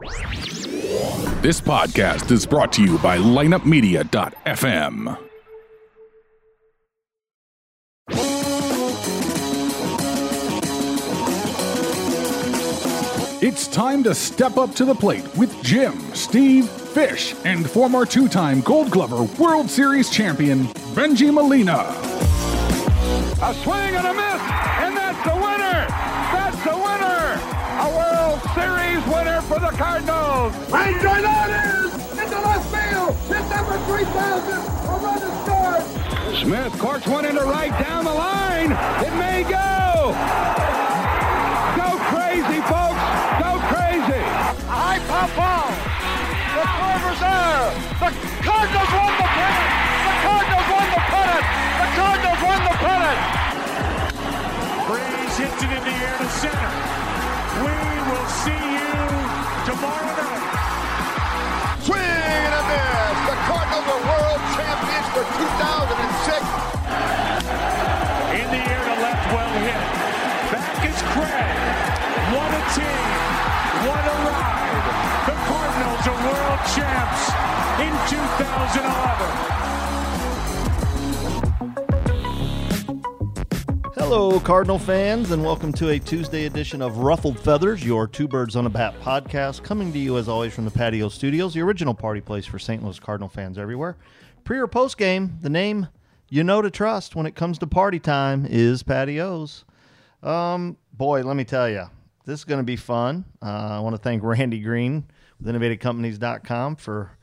This podcast is brought to you by lineupmedia.fm. It's time to step up to the plate with Jim, Steve, Fish, and former two time Gold Glover World Series champion, Benji Molina. A swing and a miss, Series winner for the Cardinals! Right drive out is into left field. Hit number 3,000. A run is scored. Smith corks one into right down the line. It may go! Go crazy, folks! Go crazy! High pop ball. The Corvers there. The Cardinals won the pennant. The Cardinals won the pennant. The Cardinals won the pennant. Freese hits it in the air to center. We will see you tomorrow night. Swing and a miss. The Cardinals are world champions for 2006. In the air to left, well hit. Back is Craig. What a team. What a ride. The Cardinals are world champs in 2011. Hello, Cardinal fans, and welcome to a Tuesday edition of Ruffled Feathers, your Two Birds on a Bat podcast, coming to you as always from the Patio Studios, the original party place for St. Louis Cardinal fans everywhere. Pre or post game, the name you know to trust when it comes to party time is Patios. Um, boy, let me tell you, this is going to be fun. Uh, I want to thank Randy Green with InnovateCompanies.com for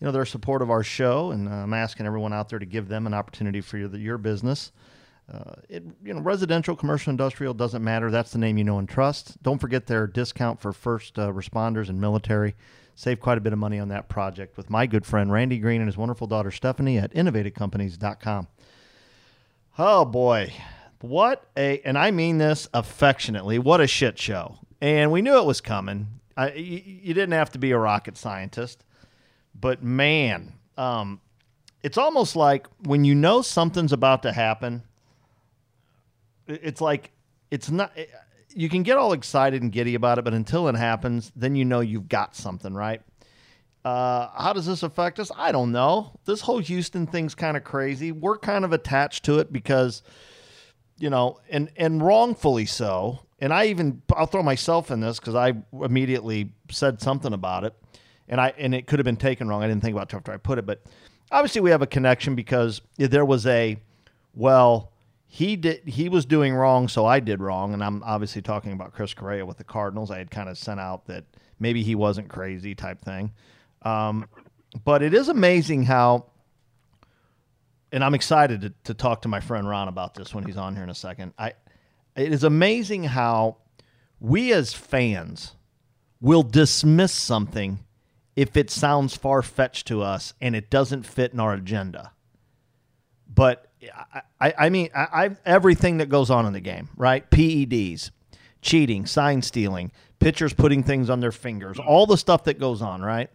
you know their support of our show, and uh, I'm asking everyone out there to give them an opportunity for your, your business. Uh, it, you know, residential, commercial, industrial doesn't matter. That's the name you know and trust. Don't forget their discount for first uh, responders and military. Save quite a bit of money on that project with my good friend Randy Green and his wonderful daughter Stephanie at innovativecompanies.com. Oh boy, what a and I mean this affectionately. What a shit show! And we knew it was coming. I, you, you didn't have to be a rocket scientist, but man, um, it's almost like when you know something's about to happen it's like it's not you can get all excited and giddy about it but until it happens then you know you've got something right? Uh, how does this affect us? I don't know. This whole houston thing's kind of crazy. We're kind of attached to it because you know and and wrongfully so. And i even i'll throw myself in this because i immediately said something about it. And i and it could have been taken wrong. I didn't think about it after i put it. But obviously we have a connection because there was a well he did he was doing wrong, so I did wrong, and I'm obviously talking about Chris Correa with the Cardinals. I had kind of sent out that maybe he wasn't crazy type thing, um, but it is amazing how. And I'm excited to, to talk to my friend Ron about this when he's on here in a second. I, it is amazing how we as fans will dismiss something if it sounds far fetched to us and it doesn't fit in our agenda. But I, I mean, I, I everything that goes on in the game, right? PEDs, cheating, sign stealing, pitchers putting things on their fingers, all the stuff that goes on, right?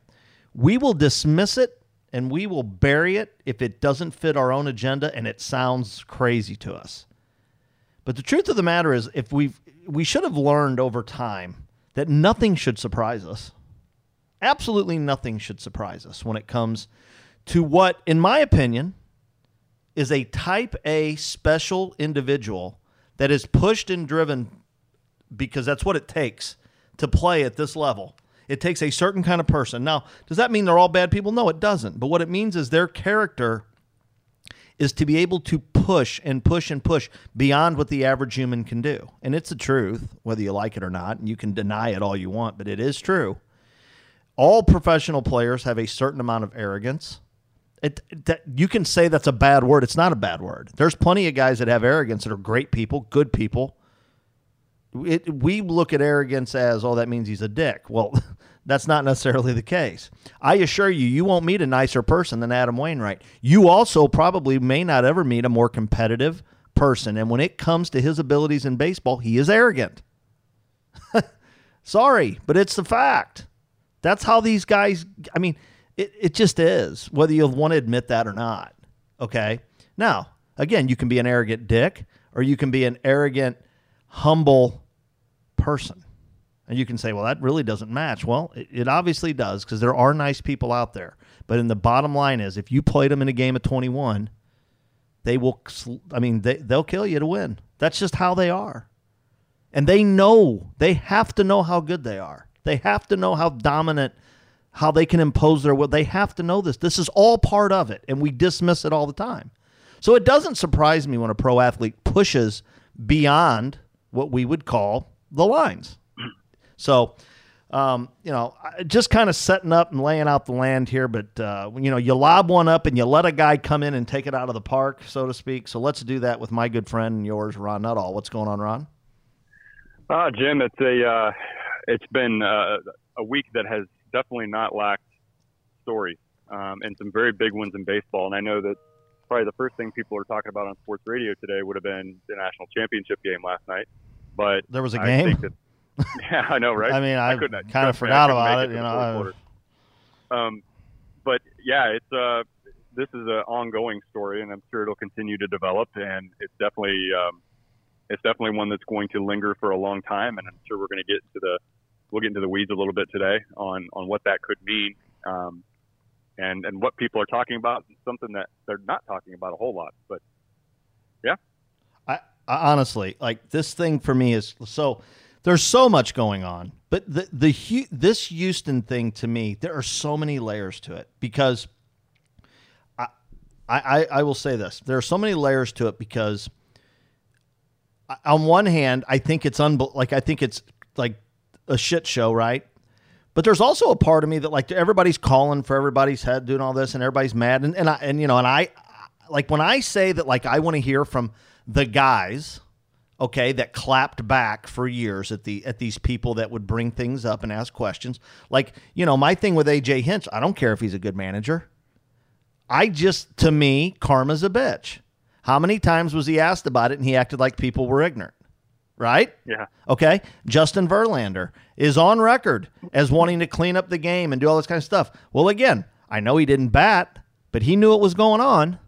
We will dismiss it and we will bury it if it doesn't fit our own agenda and it sounds crazy to us. But the truth of the matter is, if we we should have learned over time that nothing should surprise us. Absolutely nothing should surprise us when it comes to what, in my opinion, is a type A special individual that is pushed and driven because that's what it takes to play at this level. It takes a certain kind of person. Now, does that mean they're all bad people? No, it doesn't. But what it means is their character is to be able to push and push and push beyond what the average human can do. And it's the truth, whether you like it or not. And you can deny it all you want, but it is true. All professional players have a certain amount of arrogance. It, that, you can say that's a bad word. It's not a bad word. There's plenty of guys that have arrogance that are great people, good people. It, we look at arrogance as, oh, that means he's a dick. Well, that's not necessarily the case. I assure you, you won't meet a nicer person than Adam Wainwright. You also probably may not ever meet a more competitive person. And when it comes to his abilities in baseball, he is arrogant. Sorry, but it's the fact. That's how these guys, I mean, it, it just is, whether you want to admit that or not. Okay. Now, again, you can be an arrogant dick or you can be an arrogant, humble person. And you can say, well, that really doesn't match. Well, it, it obviously does because there are nice people out there. But in the bottom line is, if you played them in a game of 21, they will, I mean, they, they'll kill you to win. That's just how they are. And they know, they have to know how good they are. They have to know how dominant, how they can impose their will. They have to know this. This is all part of it. And we dismiss it all the time. So it doesn't surprise me when a pro athlete pushes beyond what we would call the lines. So, um, you know, just kind of setting up and laying out the land here, but uh, you know, you lob one up and you let a guy come in and take it out of the park, so to speak. So let's do that with my good friend and yours, Ron Nuttall. What's going on, Ron? Uh, Jim, it's a uh, it's been uh, a week that has definitely not lacked stories um, and some very big ones in baseball. And I know that probably the first thing people are talking about on sports radio today would have been the national championship game last night. But there was a I game. That, yeah, I know, right? I mean, I, I kind of forgot about it. it you know. Um, but yeah, it's uh, this is an ongoing story, and I'm sure it'll continue to develop. And it's definitely um, it's definitely one that's going to linger for a long time. And I'm sure we're going to get into the we'll get into the weeds a little bit today on on what that could mean. Um, and and what people are talking about, something that they're not talking about a whole lot. But yeah, I, I honestly like this thing for me is so there's so much going on, but the the this Houston thing to me, there are so many layers to it because I I I will say this, there are so many layers to it because on one hand, I think it's un like I think it's like a shit show, right? But there's also a part of me that like everybody's calling for everybody's head doing all this and everybody's mad. And and I, and you know and I like when I say that like I want to hear from the guys okay that clapped back for years at the at these people that would bring things up and ask questions like you know my thing with AJ Hinch I don't care if he's a good manager. I just to me karma's a bitch. How many times was he asked about it and he acted like people were ignorant right? Yeah. Okay. Justin Verlander is on record as wanting to clean up the game and do all this kind of stuff. Well, again, I know he didn't bat, but he knew what was going on.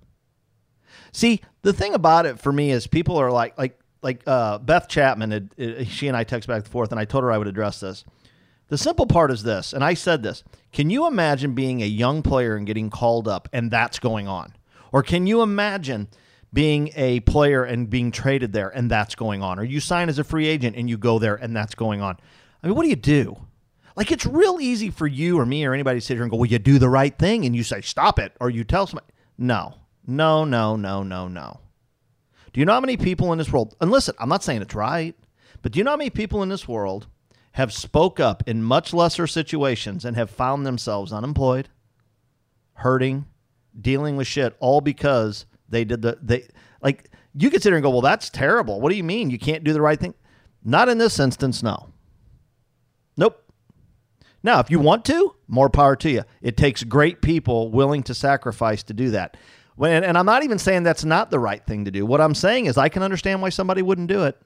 See, the thing about it for me is people are like, like, like uh, Beth Chapman, had, uh, she and I text back and forth, and I told her I would address this. The simple part is this, and I said this Can you imagine being a young player and getting called up and that's going on? Or can you imagine being a player and being traded there and that's going on, or you sign as a free agent and you go there and that's going on. I mean, what do you do? Like, it's real easy for you or me or anybody to sit here and go, well, you do the right thing and you say, stop it, or you tell somebody. No, no, no, no, no, no. Do you know how many people in this world, and listen, I'm not saying it's right, but do you know how many people in this world have spoke up in much lesser situations and have found themselves unemployed, hurting, dealing with shit, all because they did the they like you could sit here and go, well, that's terrible. What do you mean you can't do the right thing? Not in this instance, no. Nope. Now, if you want to, more power to you. It takes great people willing to sacrifice to do that. When, and I'm not even saying that's not the right thing to do. What I'm saying is I can understand why somebody wouldn't do it.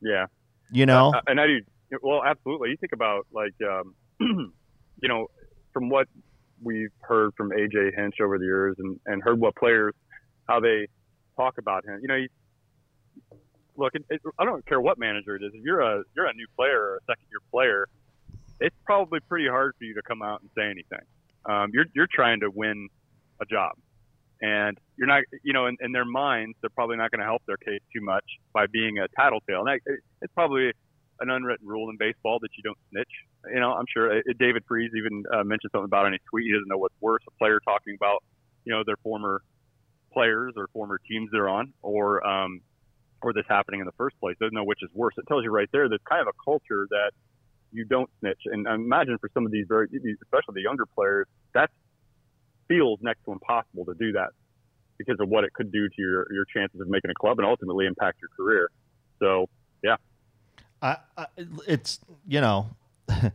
Yeah. You know? Uh, and I do. Well, absolutely. You think about like, um, you know, from what we've heard from AJ Hinch over the years and, and heard what players, how they talk about him. You know, he, look, it, it, I don't care what manager it is. If you're a you're a new player or a second year player, it's probably pretty hard for you to come out and say anything. Um, you're you're trying to win a job, and you're not, you know, in, in their minds, they're probably not going to help their case too much by being a tattletale. And it, it's probably an unwritten rule in baseball that you don't snitch. You know, I'm sure uh, David Freese even uh, mentioned something about in his tweet. He doesn't know what's worse: a player talking about, you know, their former players or former teams they're on, or um, or this happening in the first place. Doesn't know which is worse. It tells you right there. There's kind of a culture that you don't snitch. And I imagine for some of these very, especially the younger players, that feels next to impossible to do that because of what it could do to your your chances of making a club and ultimately impact your career. So, yeah. I, it's you know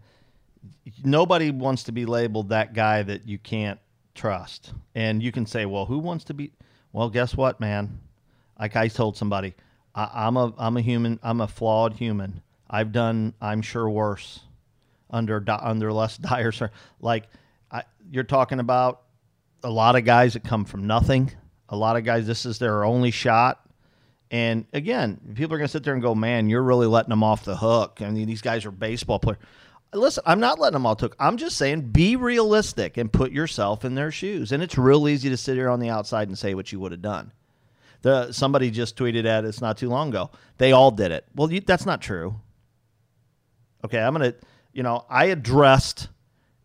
nobody wants to be labeled that guy that you can't trust. And you can say well who wants to be well guess what man? Like i told somebody I, am a i'm a human i'm a flawed human. I've done i'm sure worse under under less dire like I, you're talking about a lot of guys that come from nothing. A lot of guys this is their only shot And again, people are going to sit there and go, "Man, you're really letting them off the hook." I mean, these guys are baseball players. Listen, I'm not letting them off the hook. I'm just saying, be realistic and put yourself in their shoes. And it's real easy to sit here on the outside and say what you would have done. The somebody just tweeted at us not too long ago. They all did it. Well, you, that's not true. Okay, I'm gonna. You know, I addressed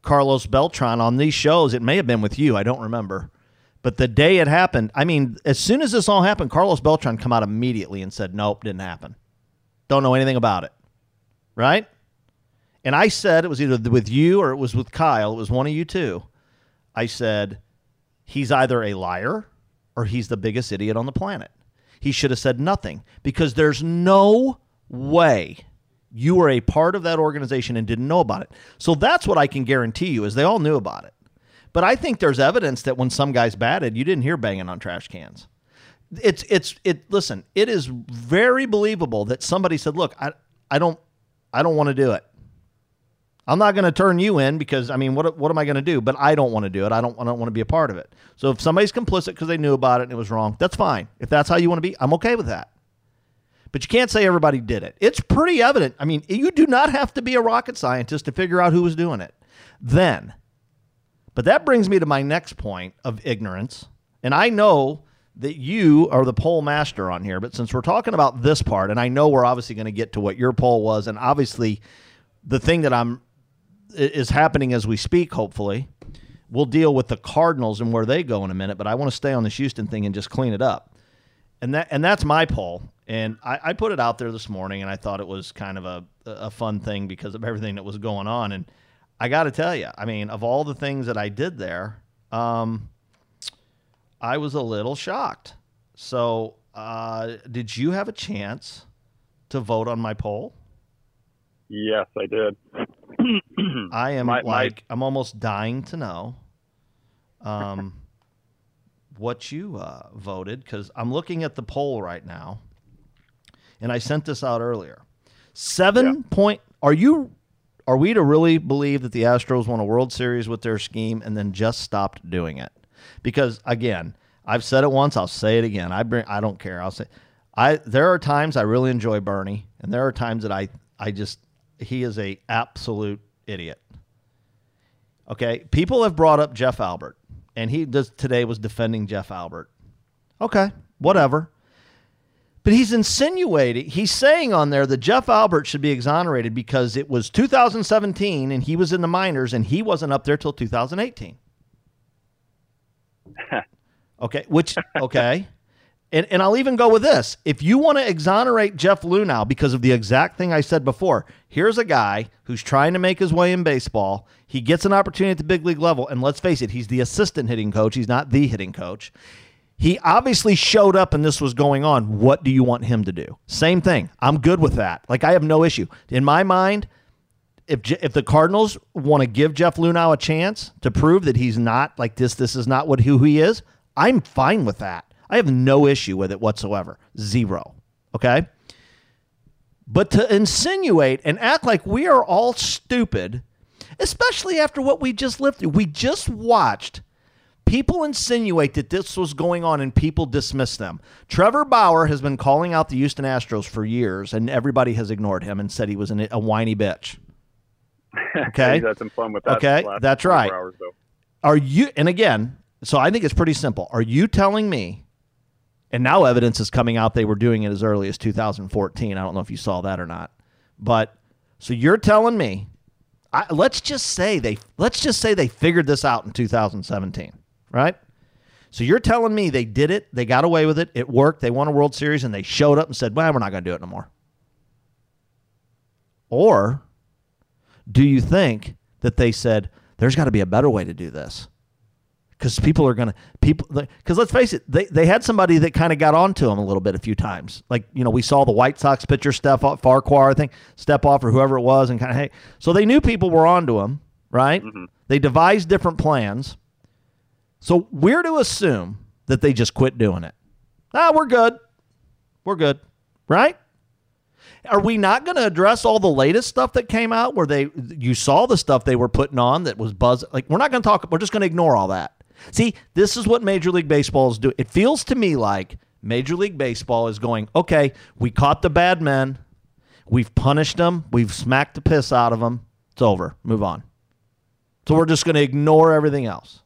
Carlos Beltran on these shows. It may have been with you. I don't remember. But the day it happened, I mean, as soon as this all happened, Carlos Beltran come out immediately and said, "Nope, didn't happen. Don't know anything about it." Right? And I said it was either with you or it was with Kyle. It was one of you two. I said he's either a liar or he's the biggest idiot on the planet. He should have said nothing because there's no way you were a part of that organization and didn't know about it. So that's what I can guarantee you is they all knew about it. But I think there's evidence that when some guys batted, you didn't hear banging on trash cans. It's it's it. Listen, it is very believable that somebody said, "Look, I I don't I don't want to do it. I'm not going to turn you in because I mean, what what am I going to do? But I don't want to do it. I don't I don't want to be a part of it. So if somebody's complicit because they knew about it and it was wrong, that's fine. If that's how you want to be, I'm okay with that. But you can't say everybody did it. It's pretty evident. I mean, you do not have to be a rocket scientist to figure out who was doing it. Then but that brings me to my next point of ignorance. And I know that you are the poll master on here, but since we're talking about this part, and I know we're obviously going to get to what your poll was, and obviously the thing that I'm is happening as we speak, hopefully. We'll deal with the Cardinals and where they go in a minute, but I want to stay on this Houston thing and just clean it up. And that and that's my poll. And I, I put it out there this morning and I thought it was kind of a, a fun thing because of everything that was going on. And I got to tell you, I mean, of all the things that I did there, um, I was a little shocked. So, uh, did you have a chance to vote on my poll? Yes, I did. I am my, like, my... I'm almost dying to know um, what you uh, voted because I'm looking at the poll right now, and I sent this out earlier. Seven yeah. point. Are you are we to really believe that the Astros won a World Series with their scheme and then just stopped doing it? Because again, I've said it once, I'll say it again. I bring I don't care. I'll say I there are times I really enjoy Bernie, and there are times that I I just he is a absolute idiot. Okay, people have brought up Jeff Albert, and he does today was defending Jeff Albert. Okay, whatever. But he's insinuating, he's saying on there that Jeff Albert should be exonerated because it was 2017 and he was in the minors and he wasn't up there till 2018. okay, which, okay. And, and I'll even go with this. If you want to exonerate Jeff Luhnow because of the exact thing I said before, here's a guy who's trying to make his way in baseball. He gets an opportunity at the big league level. And let's face it, he's the assistant hitting coach. He's not the hitting coach. He obviously showed up and this was going on. What do you want him to do? Same thing. I'm good with that. Like I have no issue. In my mind, if if the Cardinals want to give Jeff Luhnow a chance to prove that he's not like this, this is not what who he is, I'm fine with that. I have no issue with it whatsoever. Zero. Okay? But to insinuate and act like we are all stupid, especially after what we just lived through. We just watched People insinuate that this was going on and people dismiss them. Trevor Bauer has been calling out the Houston Astros for years, and everybody has ignored him and said he was an, a whiny bitch. Okay, he's had some fun with that. Okay, that's right. Hours, Are you? And again, so I think it's pretty simple. Are you telling me? And now evidence is coming out they were doing it as early as 2014. I don't know if you saw that or not, but so you're telling me I, let's just say they let's just say they figured this out in 2017 right? So you're telling me they did it, they got away with it, it worked, they won a World Series, and they showed up and said, well, we're not going to do it no more. Or do you think that they said, there's got to be a better way to do this? Because people are going to, people, because let's face it, they, they had somebody that kind of got onto them a little bit a few times. Like, you know, we saw the White Sox pitcher step off, Farquhar, I think, step off or whoever it was, and kind of, hey, so they knew people were onto them, right? Mm-hmm. They devised different plans so we're to assume that they just quit doing it. Ah, we're good. We're good. Right? Are we not going to address all the latest stuff that came out where they you saw the stuff they were putting on that was buzz like we're not going to talk we're just going to ignore all that. See, this is what Major League Baseball is doing. It feels to me like Major League Baseball is going, okay, we caught the bad men. We've punished them. We've smacked the piss out of them. It's over. Move on. So we're just going to ignore everything else.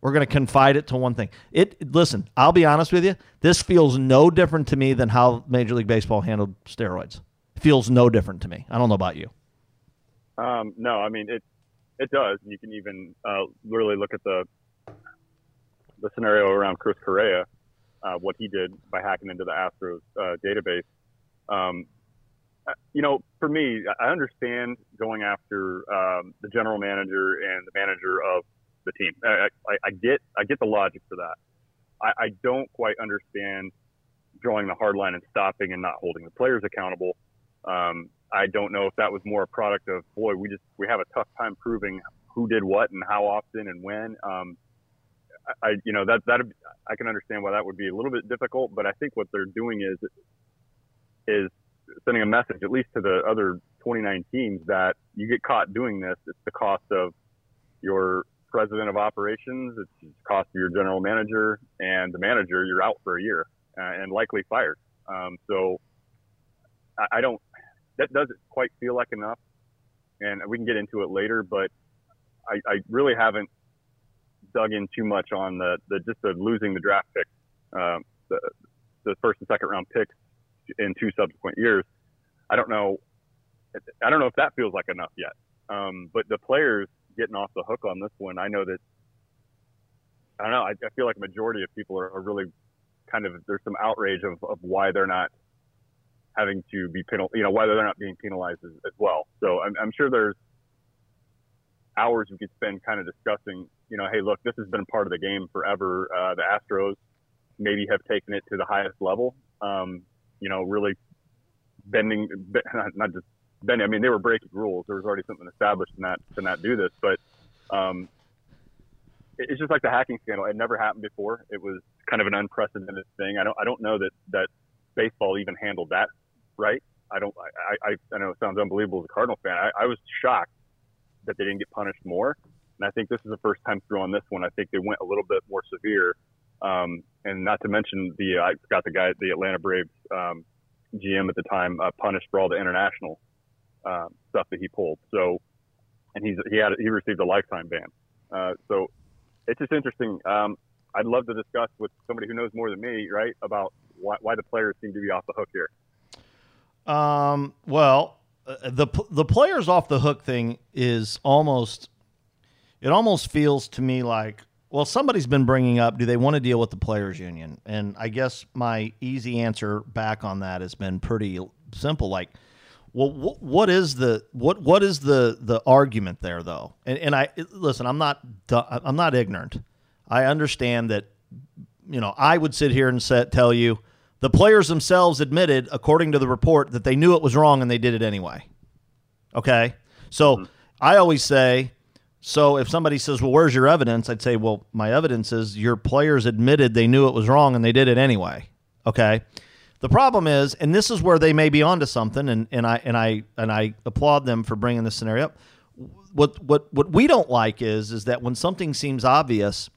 We're going to confide it to one thing. It listen, I'll be honest with you. This feels no different to me than how Major League Baseball handled steroids. It feels no different to me. I don't know about you. Um, no, I mean it. It does. You can even uh, really look at the the scenario around Chris Correa, uh, what he did by hacking into the Astros uh, database. Um, uh, you know, for me, I understand going after um, the general manager and the manager of the team. I, I, I get I get the logic for that. I, I don't quite understand drawing the hard line and stopping and not holding the players accountable. Um, I don't know if that was more a product of boy, we just we have a tough time proving who did what and how often and when. Um, I you know that that I can understand why that would be a little bit difficult, but I think what they're doing is is sending a message, at least to the other 29 teams, that you get caught doing this, it's the cost of your president of operations, it's the cost of your general manager, and the manager, you're out for a year uh, and likely fired. Um, so I, I don't that doesn't quite feel like enough, and we can get into it later. But I, I really haven't dug in too much on the, the just the losing the draft pick, um, the the first and second round picks in two subsequent years. I don't know. I don't know if that feels like enough yet. Um, but the players getting off the hook on this one, I know that. I don't know. I, I feel like a majority of people are, are really kind of there's some outrage of, of why they're not having to be penal, you know, why they're not being penalized as, as well. So I'm, I'm, sure there's hours we could spend kind of discussing, you know, hey, look, this has been part of the game forever. Uh, the Astros maybe have taken it to the highest level. Um, you know, really bending, not just bending. I mean, they were breaking rules. There was already something established that to not do this, but um, it's just like the hacking scandal. It never happened before. It was kind of an unprecedented thing. I don't, I don't know that that baseball even handled that right? I don't. I, I, I know it sounds unbelievable as a Cardinal fan. I, I was shocked that they didn't get punished more, and I think this is the first time through on this one. I think they went a little bit more severe, um, and not to mention the I got the guy, the Atlanta Braves um, GM at the time, uh, punished for all the international um, stuff that he pulled. So, and he's he had he received a lifetime ban. Uh, so, it's just interesting. Um, I'd love to discuss with somebody who knows more than me, right, about why, why the players seem to be off the hook here. Um, well, uh, the the players off the hook thing is almost it almost feels to me like well somebody's been bringing up do they want to deal with the players union and i guess my easy answer back on that has been pretty simple like well wh- what is the what what is the the argument there though and and i listen i'm not i'm not ignorant i understand that you know i would sit here and set, tell you the players themselves admitted, according to the report, that they knew it was wrong and they did it anyway. Okay? So mm-hmm. I always say, so if somebody says, well, where's your evidence? I'd say, well, my evidence is your players admitted they knew it was wrong and they did it anyway. Okay? The problem is, and this is where they may be onto something, and, and I and I and I applaud them for bringing this scenario up. What what what we don't like is is that when something seems obvious,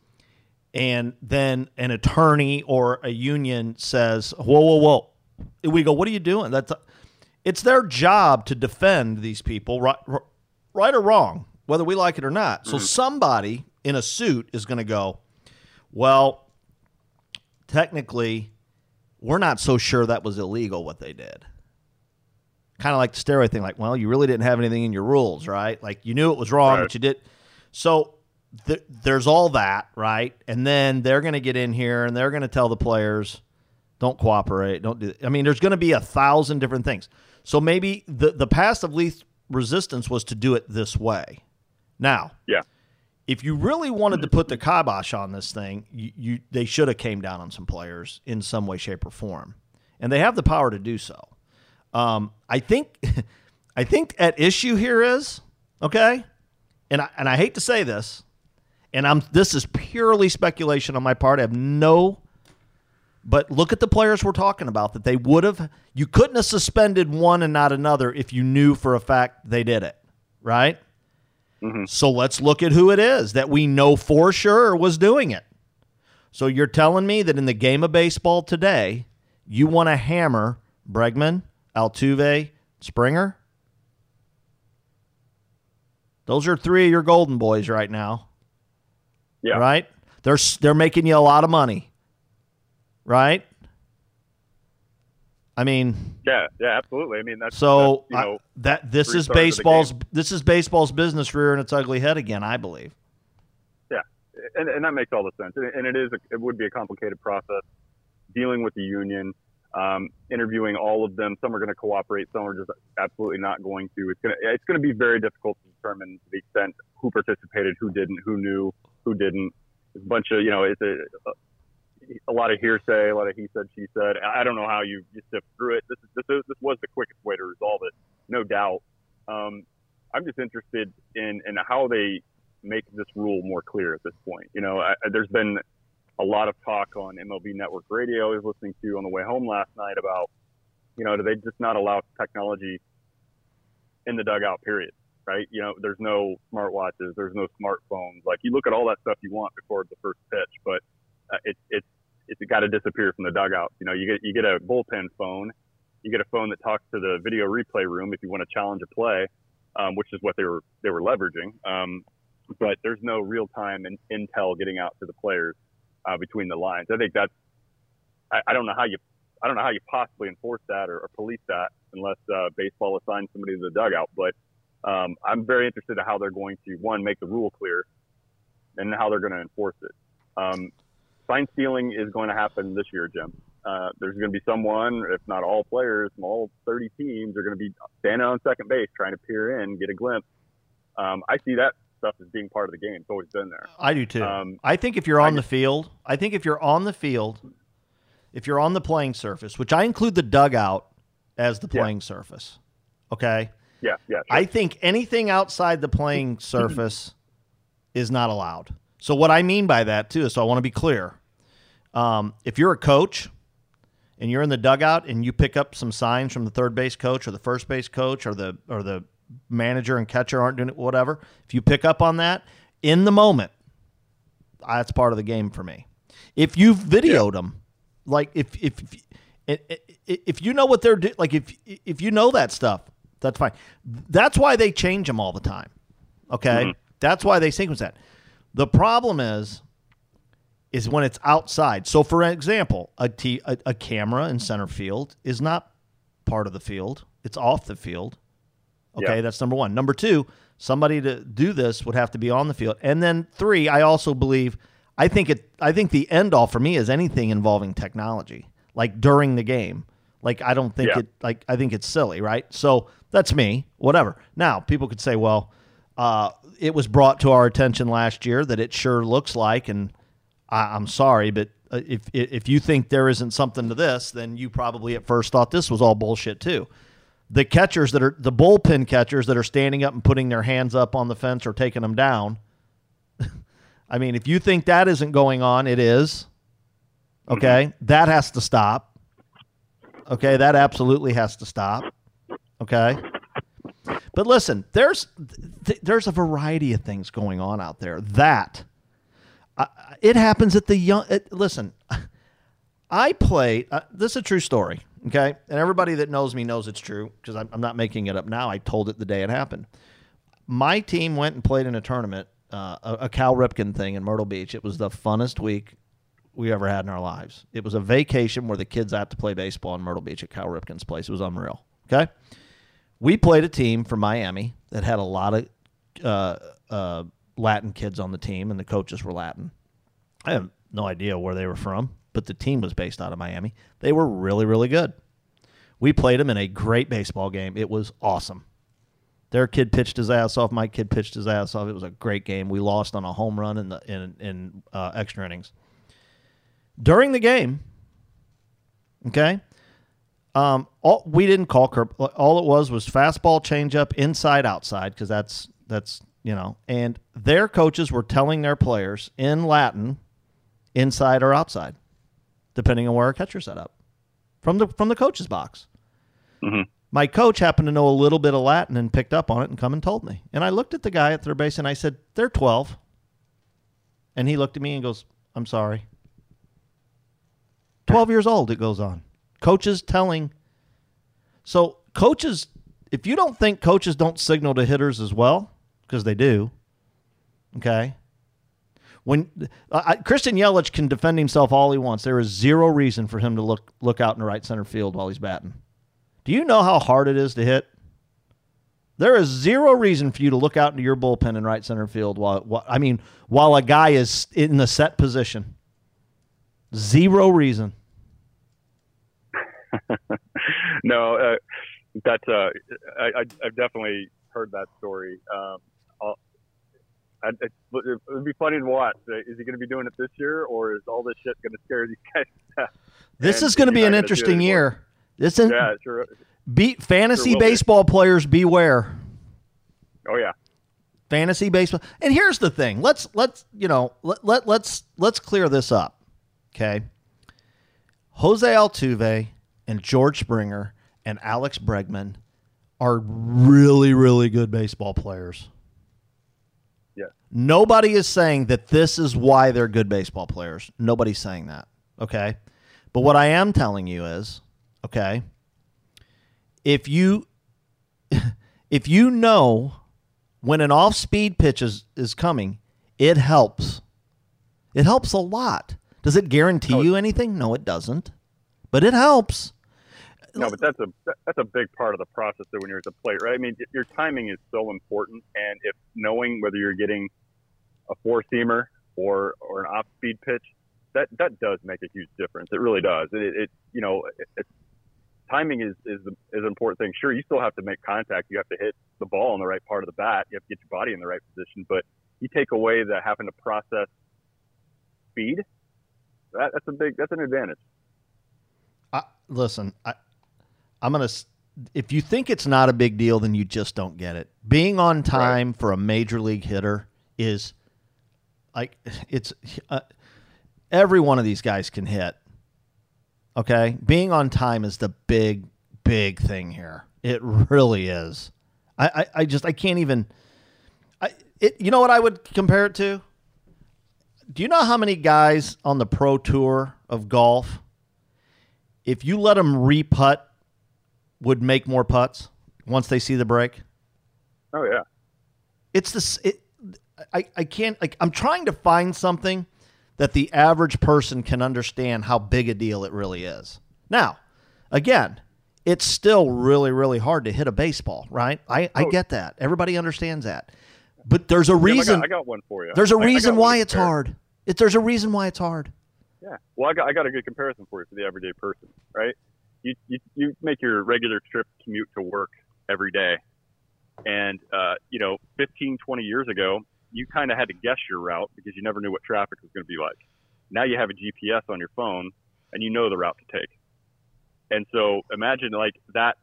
and then an attorney or a union says, "Whoa, whoa, whoa," we go, "What are you doing?" That's a, it's their job to defend these people, right, right or wrong, whether we like it or not. So mm-hmm. somebody in a suit is going to go, "Well, technically, we're not so sure that was illegal what they did." Kind of like the steroid thing, like, well, you really didn't have anything in your rules, right? Like you knew it was wrong, right. but you did. So th- there's all that, right? And then they're going to get in here and they're going to tell the players, don't cooperate, don't do. I mean, there's going to be a thousand different things. So maybe the the path of least resistance was to do it this way. Now, yeah, if you really wanted to put the kibosh on this thing, you, you they should have came down on some players in some way, shape, or form, and they have the power to do so. Um, I think, I think at issue here is okay, and I, and I hate to say this, and I'm this is purely speculation on my part. I have no but look at the players we're talking about that they would have you couldn't have suspended one and not another if you knew for a fact they did it, right? Mm-hmm. So let's look at who it is that we know for sure was doing it. So you're telling me that in the game of baseball today, you want to hammer Bregman, Altuve, Springer? Those are three of your golden boys right now. Yeah. Right? They're they're making you a lot of money. Right? I mean, yeah, yeah, absolutely. I mean, that's so that's, you know, I, that this is stars of the baseball's this is baseball's business rearing its ugly head again. I believe. Yeah, and, and that makes all the sense. And it is, a, it would be a complicated process dealing with the union, um, interviewing all of them. Some are going to cooperate, some are just absolutely not going to. It's going to, it's to be very difficult to determine the extent who participated, who didn't, who knew, who didn't. It's a bunch of, you know, it's a, a lot of hearsay, a lot of he said, she said. I don't know how you, you sift through it. This is, this is, this was the quickest way to resolve it, no doubt. Um, I'm just interested in, in how they make this rule more clear at this point. You know, I, there's been a lot of talk on MLB Network Radio I was listening to on the way home last night about, you know, do they just not allow technology in the dugout, period? Right? You know, there's no smartwatches, there's no smartphones. Like you look at all that stuff you want before the first pitch, but uh, it, it's it's got to disappear from the dugout. You know, you get you get a bullpen phone, you get a phone that talks to the video replay room if you want to challenge a play, um, which is what they were they were leveraging. Um, but there's no real time in, intel getting out to the players uh, between the lines. I think that's I, I don't know how you I don't know how you possibly enforce that or, or police that unless uh, baseball assigns somebody to the dugout. But um, I'm very interested in how they're going to one make the rule clear and how they're going to enforce it. Um, sign stealing is going to happen this year, Jim. Uh, there's going to be someone, if not all players from all 30 teams, are going to be standing on second base trying to peer in, get a glimpse. Um, I see that stuff as being part of the game. It's always been there. I do too. Um, I think if you're on the field, I think if you're on the field, if you're on the playing surface, which I include the dugout as the Yeah. playing surface, okay? Yeah, yeah. sure. I think anything outside the playing surface is not allowed. So what I mean by that too, so I want to be clear. Um, if you're a coach and you're in the dugout and you pick up some signs from the third base coach or the first base coach or the or the manager and catcher aren't doing it, whatever. If you pick up on that in the moment, that's part of the game for me. If you've videoed them, like if if if, if you know what they're doing, like if if you know that stuff, that's fine. That's why they change them all the time. Okay, that's why they sequence that. The problem is, is when it's outside. So, for example, a, t- a, a camera in center field is not part of the field; it's off the field. Okay, Yeah. that's number one. Number two, somebody to do this would have to be on the field. And then three, I also believe, I think it, I think the end all for me is anything involving technology, like during the game. Like I don't think Yeah. it, like I think it's silly, right? So that's me. Whatever. Now people could say, well, uh, it was brought to our attention last year that it sure looks like, and I, I'm sorry, but uh, if if you think there isn't something to this, then you probably at first thought this was all bullshit too the catchers that are the bullpen catchers that are standing up and putting their hands up on the fence or taking them down. I mean, if you think that isn't going on, it is. Okay, that has to stop. Okay, that absolutely has to stop. Okay, but listen, there's th- there's a variety of things going on out there. That uh, it happens at the young. It, listen, I play. Uh, this is a true story. Okay, and everybody that knows me knows it's true because I'm, I'm not making it up now. I told it the day it happened. My team went and played in a tournament, uh, a, a Cal Ripken thing in Myrtle Beach. It was the funnest week we ever had in our lives. It was a vacation where the kids had to play baseball in Myrtle Beach at Cal Ripken's place. It was unreal. Okay, we played a team from Miami that had a lot of uh, uh, Latin kids on the team, and the coaches were Latin. I have no idea where they were from, but the team was based out of Miami. They were really, really good. We played them in a great baseball game. It was awesome. Their kid pitched his ass off. My kid pitched his ass off. It was a great game. We lost on a home run in the in in uh, extra innings. During the game, okay, um, all, we didn't call curb. All it was was fastball, changeup, inside, outside, because that's that's you know. And their coaches were telling their players in Latin, inside or outside, depending on where our catcher set up, from the from the coach's box. Mhm. My coach happened to know a little bit of Latin and picked up on it and come and told me. And I looked at the guy at third base and I said, "They're 12." And he looked at me and goes, "I'm sorry." 12 years old, it goes on. Coaches telling. So, coaches, if you don't think coaches don't signal to hitters as well, because they do, okay? When uh, Christian Yelich can defend himself all he wants, there is zero reason for him to look look out in the right center field while he's batting. Do you know how hard it is to hit? There is zero reason for you to look out into your bullpen in right center field while, while I mean while a guy is in the set position. Zero reason. no, uh, that's uh, I, I've definitely heard that story. Um, I'd, it would be funny to watch. Uh, is he going to be doing it this year, or is all this shit going to scare these guys? this is going to be an interesting year. This is yeah, sure. Beat fantasy sure baseball be. players beware. Oh yeah, fantasy baseball. And here's the thing. Let's let's you know let, let let's let's clear this up. Okay. Jose Altuve and George Springer and Alex Bregman are really really good baseball players. Yeah. Nobody is saying that this is why they're good baseball players. Nobody's saying that. Okay. But what I am telling you is, okay, if you if you know when an off-speed pitch is, is coming, it helps. It helps a lot. Does it guarantee you anything? No, it doesn't. But it helps. No, but that's a that's a big part of the process. Though, when you're at the plate, right? I mean, your timing is so important, and if knowing whether you're getting a four seamer or or an off speed pitch, that that does make a huge difference. It really does. It, it you know, it, timing is is is an important thing. Sure, you still have to make contact. You have to hit the ball in the right part of the bat. You have to get your body in the right position. But you take away the having to process speed. That, that's a big. That's an advantage. Listen, I, I'm gonna. If you think it's not a big deal, then you just don't get it. Being on time right. for a major league hitter is like it's uh, every one of these guys can hit. Okay, being on time is the big, big thing here. It really is. I, I, I just I can't even. I it. You know what I would compare it to? Do you know how many guys on the pro tour of golf, if you let them re-putt, would make more putts once they see the break? Oh yeah. It's this. It, I, I can't like I'm trying to find something that the average person can understand how big a deal it really is. Now, again, it's still really, really hard to hit a baseball, right? I, I oh. get that. Everybody understands that. But there's a reason. I, got, I got, one for you. There's a reason why it's hard. It, there's a reason why it's hard. Yeah. Well, I got, I got a good comparison for you for the everyday person, right? You, you, you make your regular trip commute to work every day. And, uh, you know, 15, 20 years ago, you kind of had to guess your route because you never knew what traffic was going to be like. Now you have a GPS on your phone and you know the route to take. And so imagine like that,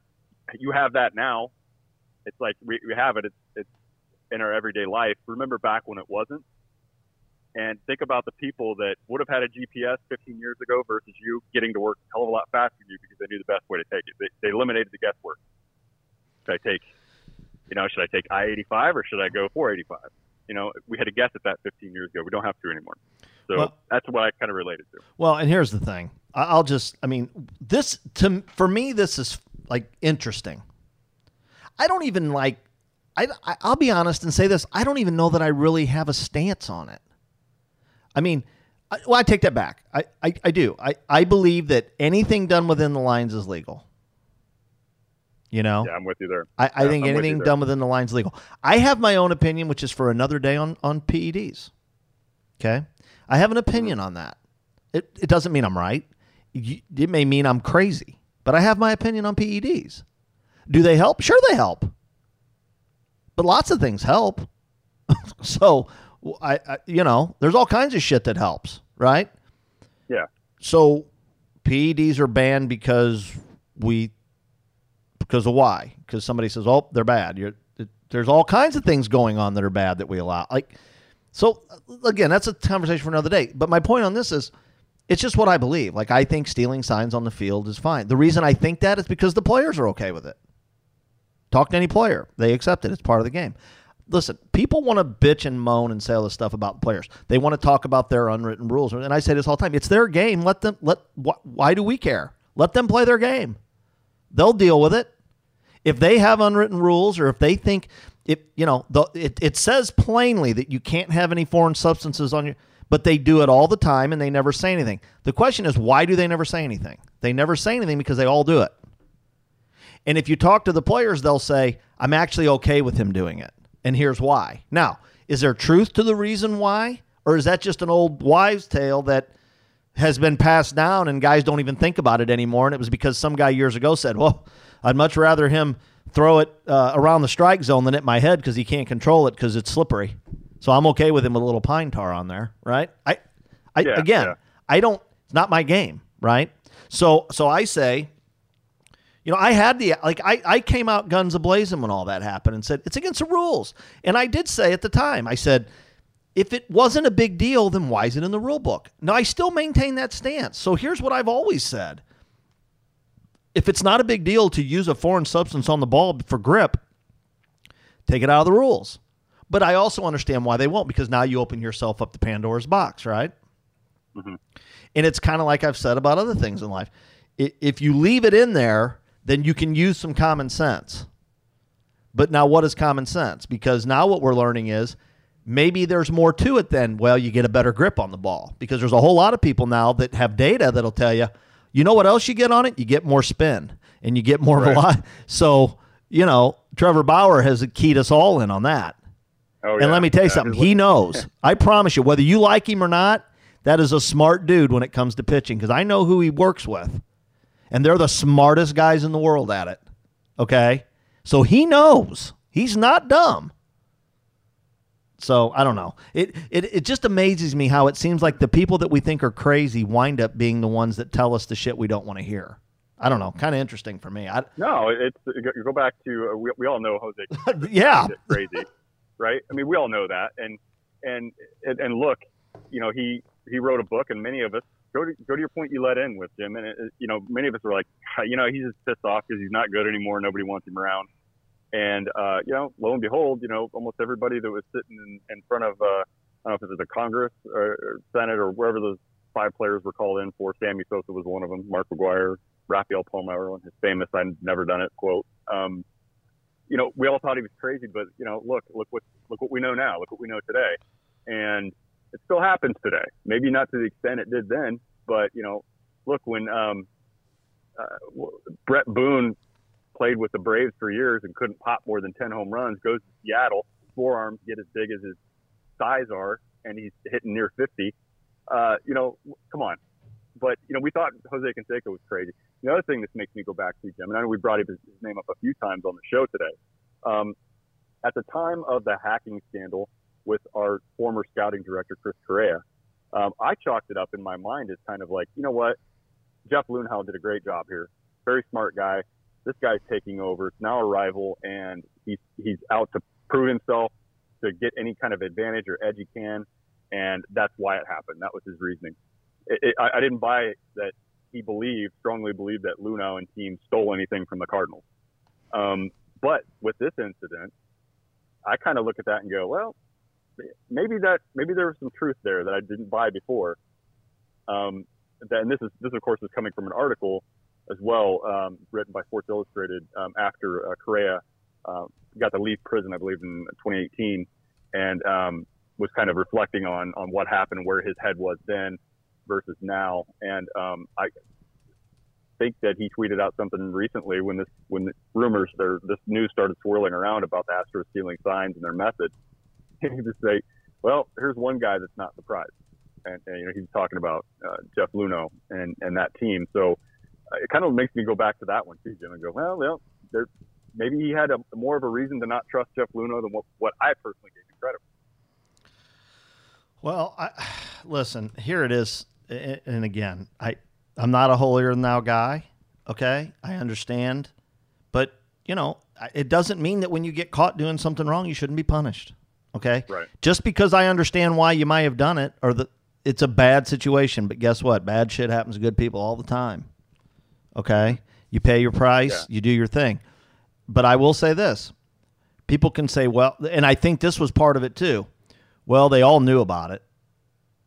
you have that now. It's like we, we have it. It's, it's in our everyday life. Remember back when it wasn't? And think about the people that would have had a GPS 15 years ago versus you getting to work a hell of a lot faster than you because they knew the best way to take it. They, they eliminated the guesswork. Should I take, you know, should I take I-85 or should I go 485? you know, we had to guess at that 15 years ago. We don't have to anymore. So well, that's what I kind of related to. Well, and here's the thing. I'll just, I mean, this to for me, this is like interesting. I don't even like. I, I'll be honest and say this. I don't even know that I really have a stance on it. I mean, I, well, I take that back. I, I, I do. I, I believe that anything done within the lines is legal. You know, yeah, I'm with you there. I, I think I'm anything done within the lines legal. I have my own opinion, which is for another day on on PEDs. Okay, I have an opinion mm-hmm. on that. It it doesn't mean I'm right. It may mean I'm crazy, but I have my opinion on PEDs. Do they help? Sure, they help. But lots of things help. so, I, I you know, there's all kinds of shit that helps, right? Yeah. So, PEDs are banned because we because of why? Because somebody says, "Oh, they're bad." You're, there's all kinds of things going on that are bad that we allow. Like, so again, that's a conversation for another day. But my point on this is, it's just what I believe. Like, I think stealing signs on the field is fine. The reason I think that is because the players are okay with it. Talk to any player; they accept it. It's part of the game. Listen, people want to bitch and moan and say all this stuff about players. They want to talk about their unwritten rules, and I say this all the time. It's their game. Let them let. Wh- why do we care? Let them play their game. They'll deal with it. If they have unwritten rules, or if they think it, you know, the, it, it says plainly that you can't have any foreign substances on you, but they do it all the time and they never say anything. The question is, why do they never say anything? They never say anything because they all do it. And if you talk to the players, they'll say, I'm actually okay with him doing it. And here's why. Now, is there truth to the reason why? Or is that just an old wives' tale that has been passed down and guys don't even think about it anymore? And it was because some guy years ago said, well, I'd much rather him throw it uh, around the strike zone than hit my head because he can't control it because it's slippery. So I'm okay with him with a little pine tar on there, right? I, I Yeah, again, yeah. I don't. It's not my game, right? So, so I say, you know, I had the like I, I came out guns a blazing when all that happened and said it's against the rules. And I did say at the time, I said, if it wasn't a big deal, then why is it in the rule book? Now I still maintain that stance. So here's what I've always said. If it's not a big deal to use a foreign substance on the ball for grip, take it out of the rules. But I also understand why they won't because now you open yourself up to Pandora's box, right? Mm-hmm. And it's kind of like I've said about other things in life. If you leave it in there, then you can use some common sense. But now, what is common sense? Because now what we're learning is maybe there's more to it than, well, you get a better grip on the ball. Because there's a whole lot of people now that have data that'll tell you, you know what else you get on it? You get more spin and you get more velocity. So, you know, Trevor Bauer has keyed us all in on that. Oh, yeah. And let me tell you Yeah, something. He knows. I promise you, whether you like him or not, that is a smart dude when it comes to pitching because I know who he works with. And they're the smartest guys in the world at it. Okay? So he knows. He's not dumb. So I don't know. It, it it just amazes me how it seems like the people that we think are crazy wind up being the ones that tell us the shit we don't want to hear. I don't know. Kind of interesting for me. I, No, it's you go back to uh, we, we all know Jose yeah. Crazy, right? I mean, we all know that, and and and, and look, you know, he he wrote a book, and many of us go to go to your point you let in with Jim, and it, you know, many of us were like, you know, he's just pissed off because he's not good anymore, nobody wants him around, and uh, you know, lo and behold, you know, almost everybody that was sitting in, in front of uh, I don't know if it was the Congress or, or Senate or wherever those five players were called in for. Sammy Sosa was one of them. Mark McGwire, Rafael Palmeiro, his famous "I've never done it" quote. Um, you know, we all thought he was crazy, but you know, look, look what look what we know now. Look what we know today, and it still happens today. Maybe not to the extent it did then, but you know, look when um, uh, Bret Boone played with the Braves for years and couldn't pop more than ten home runs, goes to Seattle, forearms get as big as his thighs are, and he's hitting near fifty. Uh, you know, come on. But you know, we thought Jose Canseco was crazy. The other thing this makes me go back to Jim, and I know we brought his, his name up a few times on the show today. Um, at the time of the hacking scandal with our former scouting director Chris Correa, um, I chalked it up in my mind as kind of like, you know what, Jeff Luhnow did a great job here. Very smart guy. This guy's taking over. It's now a rival, and he's he's out to prove himself to get any kind of advantage or edge he can, and that's why it happened. That was his reasoning. It, it, I, I didn't buy that he believed, strongly believed that Luhnow and team stole anything from the Cardinals. Um, but with this incident, I kind of look at that and go, well, maybe that maybe there was some truth there that I didn't buy before. Um, and this is this of course is coming from an article as well um, written by Sports Illustrated um, after uh, Correa uh, got to leave prison, I believe, in 2018, and um, was kind of reflecting on on what happened, where his head was then versus now. And um, I think that he tweeted out something recently when this when the rumors there this news started swirling around about the Astros stealing signs and their method. He just say, "Well, here's one guy that's not surprised," and, and you know he's talking about uh, Jeff Luhnow and and that team. So uh, it kind of makes me go back to that one too, Jim, and go, "Well, well, there maybe he had a more of a reason to not trust Jeff Luhnow than what what I personally gave him credit." for. Well, I, listen, here it is. And again, I, I'm not a holier than thou guy. Okay. I understand. But, you know, it doesn't mean that when you get caught doing something wrong, you shouldn't be punished. Okay. Right. Just because I understand why you might have done it or that it's a bad situation. But guess what? Bad shit happens to good people all the time. Okay. You pay your price, Yeah. you do your thing. But I will say this people can say, well, and I think this was part of it too. Well, they all knew about it.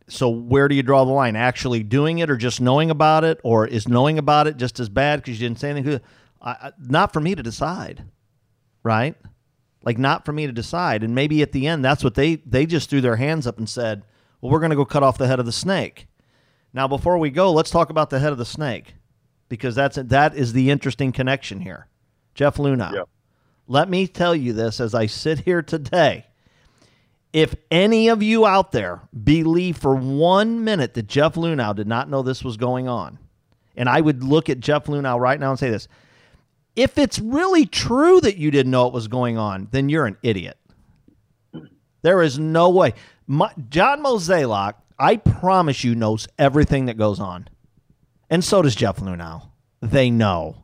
So where do you draw the line? Actually doing it or just knowing about it? Or is knowing about it just as bad because you didn't say anything? I, I, not for me to decide, right? Like not for me to decide. And maybe at the end, that's what they they just threw their hands up and said, "Well, we're going to go cut off the head of the snake." Now, before we go, let's talk about the head of the snake because that's that is the interesting connection here. Jeff Luhnow. Let me tell you this as I sit here today. If any of you out there believe for one minute that Jeff Luhnow did not know this was going on, and I would look at Jeff Luhnow right now and say this if it's really true that you didn't know it was going on, then you're an idiot. There is no way. My, John Mozeliak, I promise you, knows everything that goes on. And so does Jeff Luhnow. They know.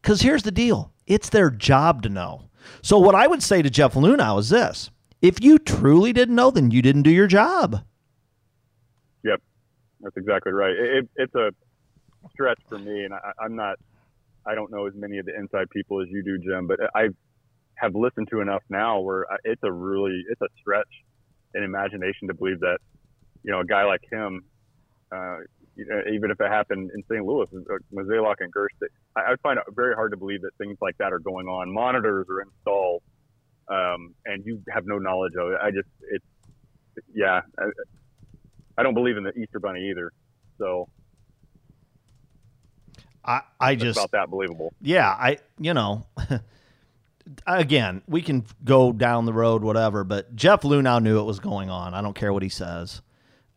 Because here's the deal it's their job to know. So, what I would say to Jeff Luhnow is this if you truly didn't know, then you didn't do your job. Yep, that's exactly right. It, it, it's a stretch for me, and I, I'm not I don't know as many of the inside people as you do, Jim, but I have listened to enough now where it's a really it's a stretch in imagination to believe that you know a guy like him, uh, even if it happened in St. Louis, uh, Mozeliak and Girsch, I, I find it very hard to believe that things like that are going on. Monitors are installed, um, and you have no knowledge of it. I just it's yeah, I, I don't believe in the Easter Bunny either. So I, I just about that believable. Yeah, I you know, again, we can go down the road, whatever. But Jeff Luhnow knew it was going on. I don't care what he says.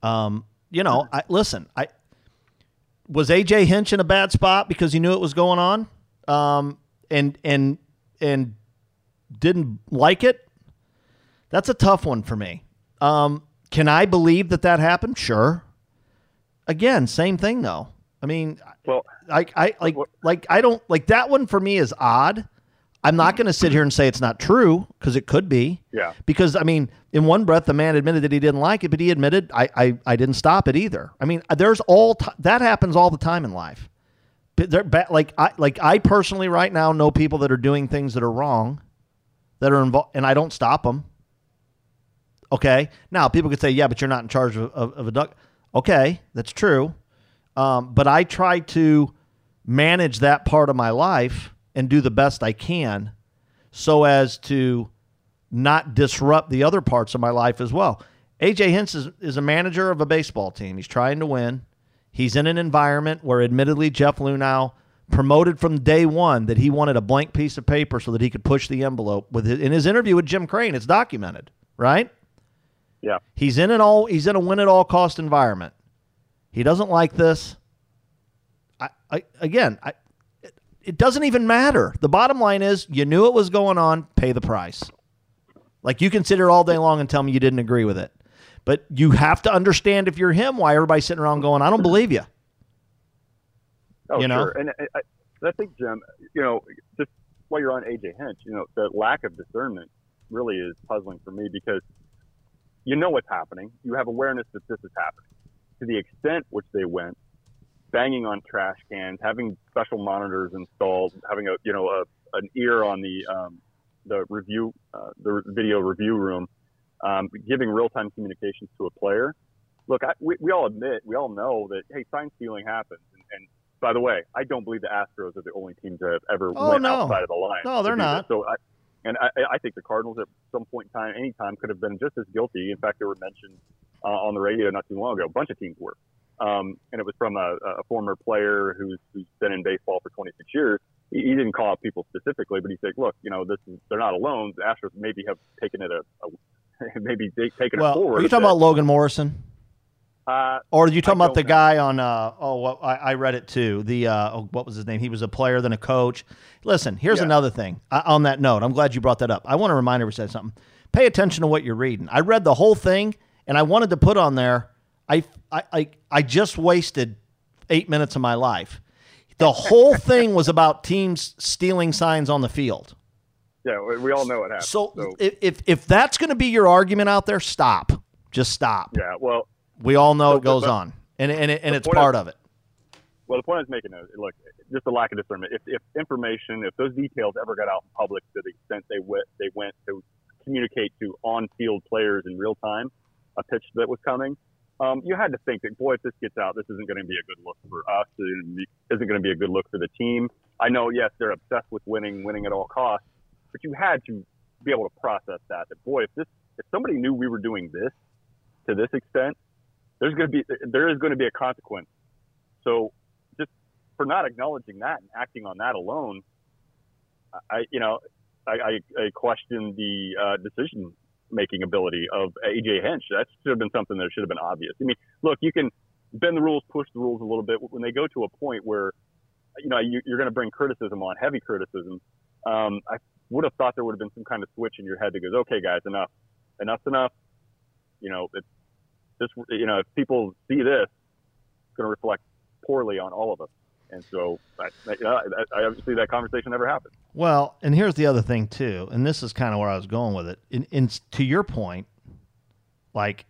Um, you know, I listen. I was AJ Hinch in a bad spot because he knew it was going on, um, and and and didn't like it. That's a tough one for me. Um, can I believe that that happened? Sure. Again, same thing though. I mean, well, like I like like I don't like that one for me is odd. I'm not going to sit here and say it's not true because it could be. Yeah. Because I mean, in one breath, the man admitted that he didn't like it, but he admitted I I, I didn't stop it either. I mean, there's all t- that happens all the time in life. But like I like I personally right now know people that are doing things that are wrong, that are involved, and I don't stop them. Okay. Now people could say, yeah, but you're not in charge of, of, of a duck. Okay, that's true. Um, but I try to manage that part of my life and do the best I can so as to not disrupt the other parts of my life as well. AJ Hinch is, is a manager of a baseball team. He's trying to win. He's in an environment where, admittedly, Jeff Luhnow promoted from day one that he wanted a blank piece of paper so that he could push the envelope. With his, in his interview with Jim Crane, it's documented, right? Yeah. He's in an all. He's in a win at all cost environment. He doesn't like this. I, I again, I, it, it doesn't even matter. The bottom line is you knew it was going on, pay the price. Like you can sit here all day long and tell me you didn't agree with it. But you have to understand if you're him why everybody's sitting around going, I don't believe you. Oh, you know? sure. And I, I think, Jim, you know, just while you're on AJ Hinch, you know, the lack of discernment really is puzzling for me because you know what's happening. You have awareness that this is happening to the extent which they went, banging on trash cans, having special monitors installed, having a you know a, an ear on the um, the review uh, the video review room, um, giving real time communications to a player. Look, I, we, we all admit, we all know that hey, sign stealing happens. And, and by the way, I don't believe the Astros are the only team to have ever Oh, went no. outside of the line. No, they're not. So I, and I, I think the Cardinals at some point in time, any time, could have been just as guilty. In fact, they were mentioned uh, on the radio not too long ago. A bunch of teams were, um, and it was from a, a former player who's, who's been in baseball for 26 years. He, he didn't call out people specifically, but he said, "Look, you know, this is they're not alone. The Astros maybe have taken it a, a maybe they, taken it Well, forward." are you talking about Logan Morrison? Uh, Or are you talking about the know. guy on? Uh, oh, well, I, I read it too. The uh, oh, what was his name? He was a player, then a coach. Listen, here's Yeah. another thing. I, on that note, I'm glad you brought that up. I want to remind everybody said something. Pay attention to what you're reading. I read the whole thing, and I wanted to put on there. I I I, I just wasted eight minutes of my life. The whole thing was about teams stealing signs on the field. yeah, we, we all know what happened. So, if if, if that's going to be your argument out there, stop. Just stop. yeah, well, We all know So, it goes but- on, and and, it, and it's part of- of it. Well, the point I was making is, look, just a lack of discernment. If, if information, if those details ever got out in public to the extent they went, they went to communicate to on-field players in real time a pitch that was coming, um, you had to think that boy, if this gets out, this isn't going to be a good look for us. It isn't going to be a good look for the team. I know, yes, they're obsessed with winning, winning at all costs, but you had to be able to process that. That boy, if this, if somebody knew we were doing this to this extent, there's going to be there is going to be a consequence. So just for not acknowledging that and acting on that alone, I you know I, I, I question the uh, decision making ability of AJ Hinch. That should have been something that should have been obvious. I mean, look, you can bend the rules, push the rules a little bit when they go to a point where you know you, are going to bring criticism on, heavy criticism. Um, I would have thought there would have been some kind of switch in your head that goes, okay, guys, enough, enough's enough. You know, it's this. You know, if people see this, it's going to reflect poorly on all of us. And so, I, I, I obviously that conversation never happened. Well, and here's the other thing too, and this is kind of where I was going with it. In, in to your point, like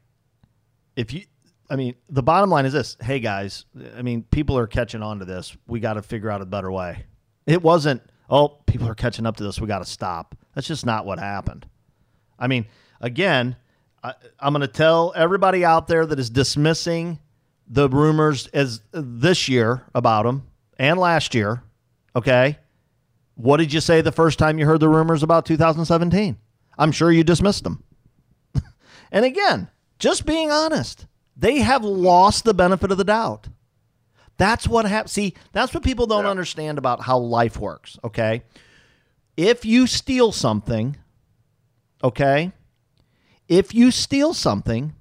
if you, I mean, the bottom line is this: Hey guys, I mean, people are catching on to this. We got to figure out a better way. It wasn't. Oh, people are catching up to this. We got to stop. That's just not what happened. I mean, again, I, I'm going to tell everybody out there that is dismissing the rumors as this year about him and last year. Okay. What did you say the first time you heard the rumors about 2017? I'm sure you dismissed them. and again, just being honest, they have lost the benefit of the doubt. That's what happens. See, that's what people don't yeah. understand about how life works. Okay. If you steal something, okay, if you steal something,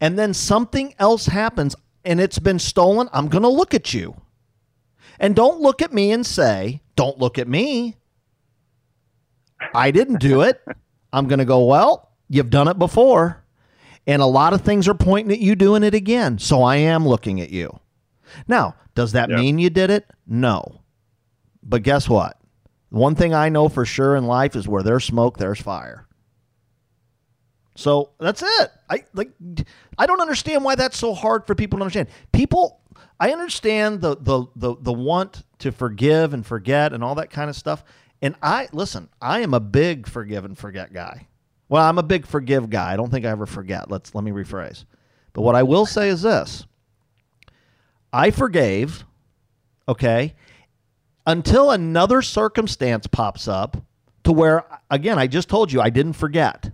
and then something else happens and it's been stolen, I'm going to look at you. And don't look at me and say, don't look at me. I didn't do it. I'm going to go, well, you've done it before. And a lot of things are pointing at you doing it again. So I am looking at you. Now, does that yep. mean you did it? No. But guess what? One thing I know for sure in life is where there's smoke, there's fire. So that's it. I like I don't understand why that's so hard for people to understand. People I understand the the the the want to forgive and forget and all that kind of stuff. And I listen, I am a big forgive and forget guy. Well, I'm a big forgive guy. I don't think I ever forget. Let's let me rephrase. But what I will say is this. I forgave, okay, until another circumstance pops up to where again, I just told you I didn't forget.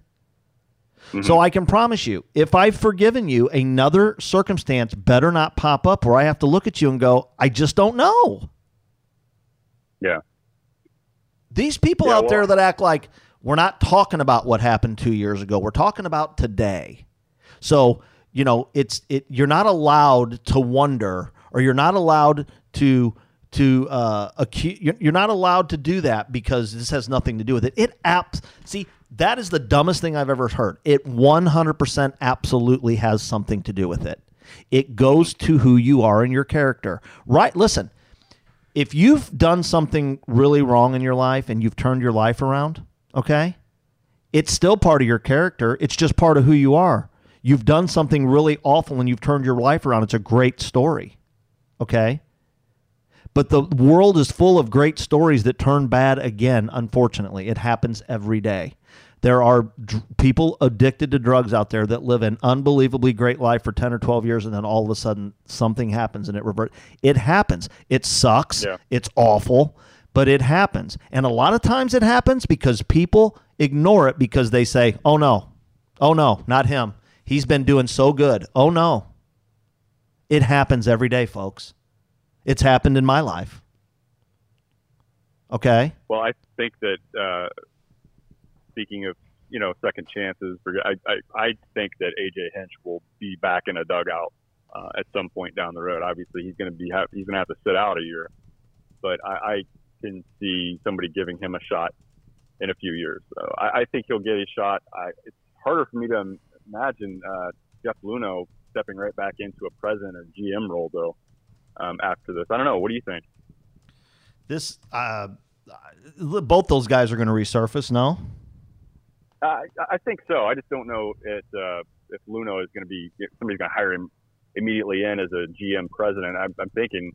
Mm-hmm. So I can promise you, if I've forgiven you, another circumstance better not pop up where I have to look at you and go, I just don't know. Yeah. These people yeah, out well, there that act like we're not talking about what happened two years ago, we're talking about today. So, you know, it's it you're not allowed to wonder or you're not allowed to to uh, accuse, you're not allowed to do that because this has nothing to do with it. It apps see that is the dumbest thing I've ever heard. It 100% absolutely has something to do with it. It goes to who you are and your character. Right? Listen, if you've done something really wrong in your life and you've turned your life around, okay? It's still part of your character. It's just part of who you are. You've done something really awful and you've turned your life around. It's a great story. Okay? But the world is full of great stories that turn bad again, unfortunately. It happens every day. There are d- people addicted to drugs out there that live an unbelievably great life for 10 or 12 years and then all of a sudden something happens and it reverts. It happens. It sucks. Yeah. It's awful, but it happens. And a lot of times it happens because people ignore it because they say, oh no, oh no, not him. He's been doing so good. Oh no. It happens every day, folks. It's happened in my life. Okay. Well, I think that uh, speaking of you know second chances, I, I I think that AJ Hinch will be back in a dugout uh, at some point down the road. Obviously, he's going to be he's going to have to sit out a year, but I, I can see somebody giving him a shot in a few years. So I, I think he'll get a shot. I, it's harder for me to imagine uh, Jeff Luhnow stepping right back into a president or GM role though um, after this. I don't know. What do you think? This, uh, both those guys are going to resurface. No. Uh, I think so. I just don't know if uh, if Luhnow is going to be somebody's going to hire him immediately in as a GM president. I'm, I'm thinking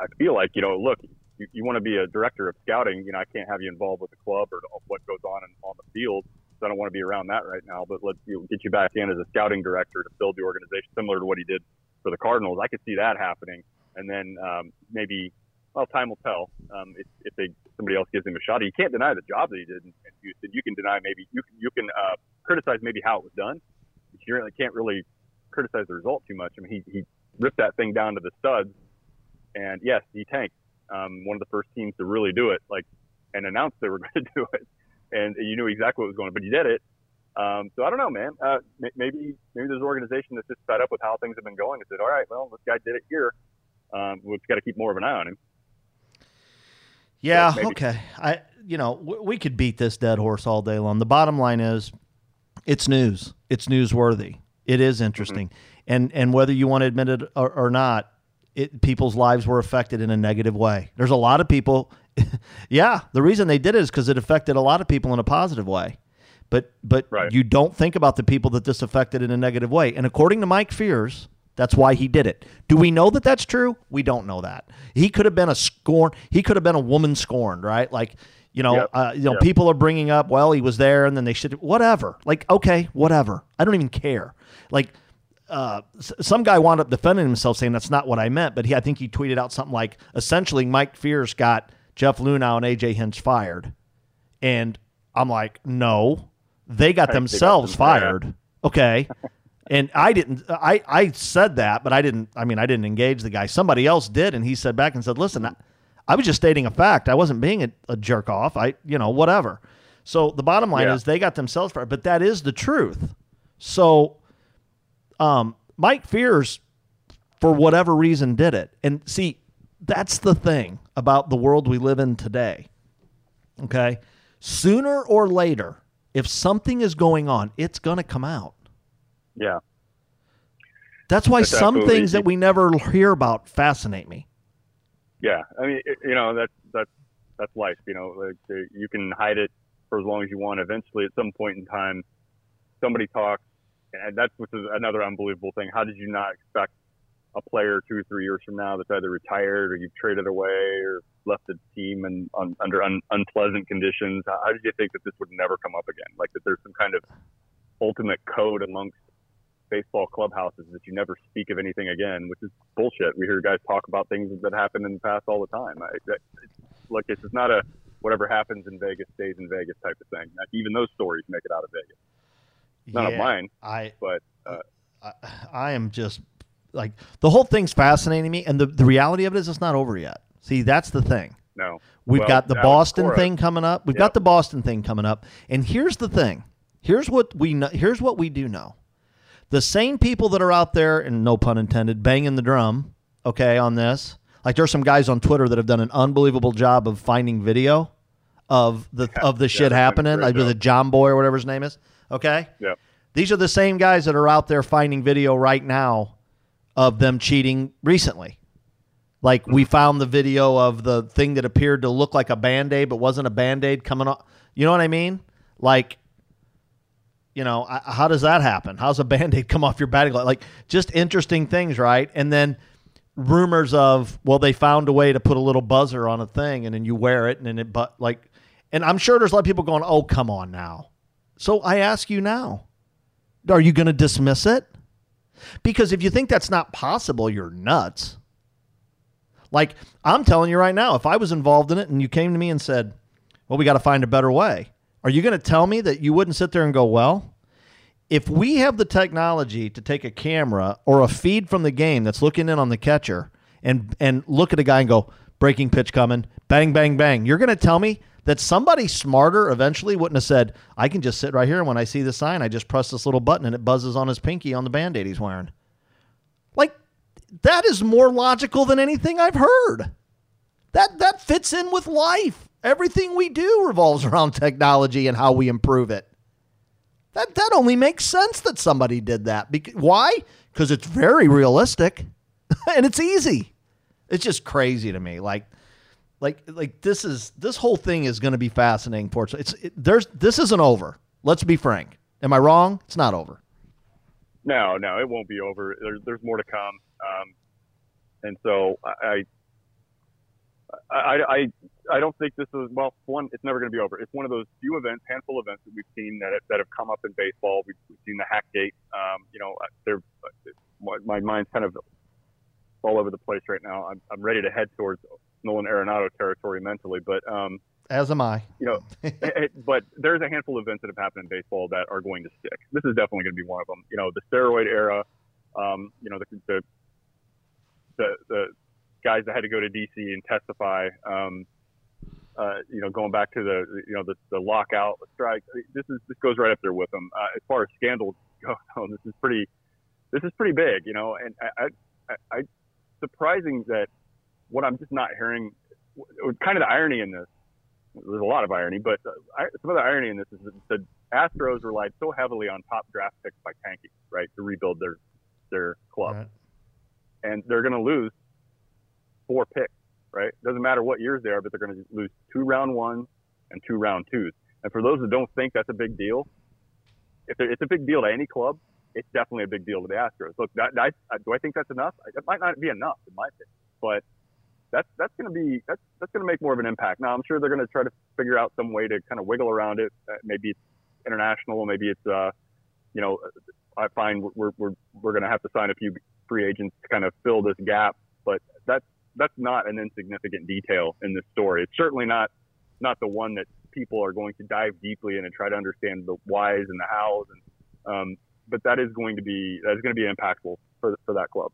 I feel like you know, look, you, you want to be a director of scouting. You know, I can't have you involved with the club or what goes on in, on the field. So I don't want to be around that right now. But let's you know, get you back in as a scouting director to build the organization, similar to what he did for the Cardinals. I could see that happening, and then um, maybe well, time will tell. Um, if, if they somebody else gives him a shot, you can't deny the job that he did in, Houston. You can deny maybe you can you can uh, criticize maybe how it was done, but you really can't really criticize the result too much. I mean, he he ripped that thing down to the studs, and yes, he tanked. Um, one of the first teams to really do it, like, and announce they were going to do it, and you knew exactly what was going on, but he did it. Um, so I don't know, man. Uh, maybe maybe there's an organization that's just fed up with how things have been going and said, all right, well, this guy did it here. Um, we've got to keep more of an eye on him. Yeah. Okay. I you know w- we could beat this dead horse all day long. The bottom line is, it's news. It's newsworthy. It is interesting, mm-hmm. and and whether you want to admit it or, or not, it, people's lives were affected in a negative way. There's a lot of people. yeah, the reason they did it is because it affected a lot of people in a positive way. But but right. you don't think about the people that this affected in a negative way. And according to Mike Fiers, that's why he did it. Do we know that that's true? We don't know that. He could have been a scorn. He could have been a woman scorned, right? Like, you know, yep. uh, you know, yep. people are bringing up, well, he was there, and then they should, whatever. Like, okay, whatever. I don't even care. Like, uh, some guy wound up defending himself, saying that's not what I meant. But he, I think he tweeted out something like, essentially, Mike Fiers got Jeff Luhnow and AJ Hinch fired, and I'm like, no, they got themselves fired. Okay. And I didn't. I I said that, but I didn't. I mean, I didn't engage the guy. Somebody else did, and he said back and said, "Listen, I, I was just stating a fact. I wasn't being a, a, jerk off. I, you know, whatever." So the bottom line yeah. is they got themselves fired, but that is the truth. So, um, Mike Fiers, for whatever reason, did it. And see, that's the thing about the world we live in today. Okay, sooner or later, if something is going on, it's going to come out. Yeah. That's why some things that we never hear about fascinate me. Yeah, I mean, it, you know, that's that's that's life. You know, like you can hide it for as long as you want. Eventually, at some point in time, somebody talks, and that's which is another unbelievable thing. How did you not expect a player two or three years from now that's either retired or you've traded away or left the team and un, under un, unpleasant conditions? How did you think that this would never come up again? Like that there's some kind of ultimate code amongst baseball clubhouses that you never speak of anything again, which is bullshit. We hear guys talk about things that happened in the past all the time. I, that, look, it's not a whatever happens in Vegas stays in Vegas type of thing. Even those stories make it out of Vegas. None yeah, of mine. I but uh, I, I am just like the whole thing's fascinating me, and the the reality of it is it's not over yet. See, that's the thing. No, we've well, got the Boston thing coming up. We've yep. got the Boston thing coming up, and here's the thing. Here's what we know. Here's what we do know the same people that are out there, and no pun intended, banging the drum, okay, on this. Like there's some guys on Twitter that have done an unbelievable job of finding video of the yeah, of the shit happening, like with a Jomboy or whatever his name is. Okay. Yeah. These are the same guys that are out there finding video right now of them cheating recently. Like we found the video of the thing that appeared to look like a band aid but wasn't a band aid coming off. You know what I mean? Like you know, how does that happen? How's a band-aid come off your batting glove? Like just interesting things, right? And then rumors of, well, they found a way to put a little buzzer on a thing and then you wear it and then it but like and I'm sure there's a lot of people going, "Oh, come on now." So I ask you now, are you going to dismiss it? Because if you think that's not possible, you're nuts. Like I'm telling you right now, if I was involved in it and you came to me and said, "Well, we got to find a better way." Are you going to tell me that you wouldn't sit there and go, well, if we have the technology to take a camera or a feed from the game that's looking in on the catcher and and look at a guy and go, breaking pitch coming, bang, bang, bang, you're going to tell me that somebody smarter eventually wouldn't have said, I can just sit right here and when I see the sign, I just press this little button and it buzzes on his pinky on the band aid he's wearing. Like, that is more logical than anything I've heard. That that fits in with life. Everything we do revolves around technology and how we improve it. That that only makes sense that somebody did that. Why? Because it's very realistic and it's easy. It's just crazy to me. Like like like this is this whole thing is going to be fascinating for. It's it, there's this isn't over. Let's be frank. Am I wrong? It's not over. No, no, it won't be over. There's there's more to come. Um, and so I, I I don't think this is well. One, it's never going to be over. It's one of those few events, handful of events that we've seen that that have come up in baseball. We've, we've seen the hack gate. Um, you know, they're my, my mind's kind of all over the place right now. I'm I'm ready to head towards Nolan Arenado territory mentally, but um, as am I. You know, it, but there's a handful of events that have happened in baseball that are going to stick. This is definitely going to be one of them. You know, the steroid era. Um, you know, the, the the the guys that had to go to DC and testify. Um, uh, you know, going back to the you know the, the lockout, strike. This is this goes right up there with them. Uh, as far as scandals go, this is pretty this is pretty big. You know, and I, I, I surprising that what I'm just not hearing. Kind of the irony in this. There's a lot of irony, but uh, some of the irony in this is that the Astros relied so heavily on top draft picks by tanking, right, to rebuild their their club, right. and they're going to lose four picks right? Doesn't matter what years they are, but they're going to lose two round ones and two round twos. And for those that don't think that's a big deal, if it's a big deal to any club, it's definitely a big deal to the Astros. Look, that, that, do I think that's enough? It might not be enough in my opinion, but that's that's going to be that's that's going to make more of an impact. Now I'm sure they're going to try to figure out some way to kind of wiggle around it. Uh, maybe it's international, maybe it's uh, you know, I find we're we're we're going to have to sign a few free agents to kind of fill this gap. But that's that's not an insignificant detail in this story. It's certainly not not the one that people are going to dive deeply in and try to understand the whys and the hows. And um, but that is going to be that is going to be impactful for for that club.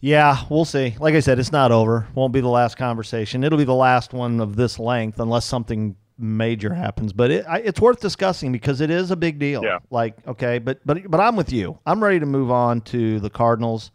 Yeah, we'll see. Like I said, it's not over. Won't be the last conversation. It'll be the last one of this length, unless something major happens. But it, I, it's worth discussing because it is a big deal. Yeah. Like, okay, but but but I'm with you. I'm ready to move on to the Cardinals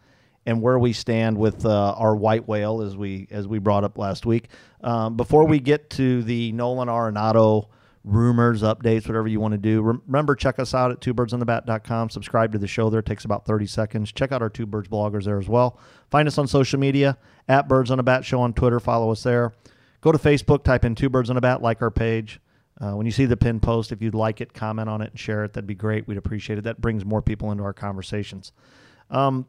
and where we stand with uh, our white whale, as we as we brought up last week. Um, before we get to the Nolan Arenado rumors, updates, whatever you want to do, remember check us out at twobirdsonthebat.com. Subscribe to the show there; it takes about thirty seconds. Check out our Two Birds bloggers there as well. Find us on social media at Birds on a Bat Show on Twitter. Follow us there. Go to Facebook, type in Two Birds on a Bat, like our page. Uh, when you see the pin post, if you'd like it, comment on it and share it. That'd be great. We'd appreciate it. That brings more people into our conversations. Um,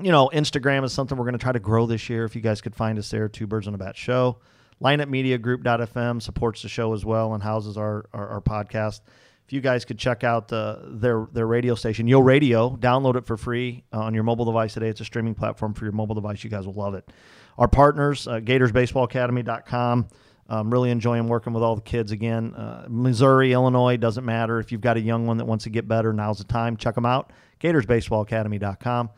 you know, Instagram is something we're going to try to grow this year. If you guys could find us there, Two Birds on a Bat Show. LineupMediaGroup.fm supports the show as well and houses our, our, our podcast. If you guys could check out their their radio station, Yo Radio, download it for free uh, on your mobile device today. It's a streaming platform for your mobile device. You guys will love it. Our partners, uh, GatorsBaseballAcademy.com. I'm really enjoying working with all the kids again. Uh, Missouri, Illinois, doesn't matter. If you've got a young one that wants to get better, now's the time. Check them out. GatorsBaseballAcademy.com.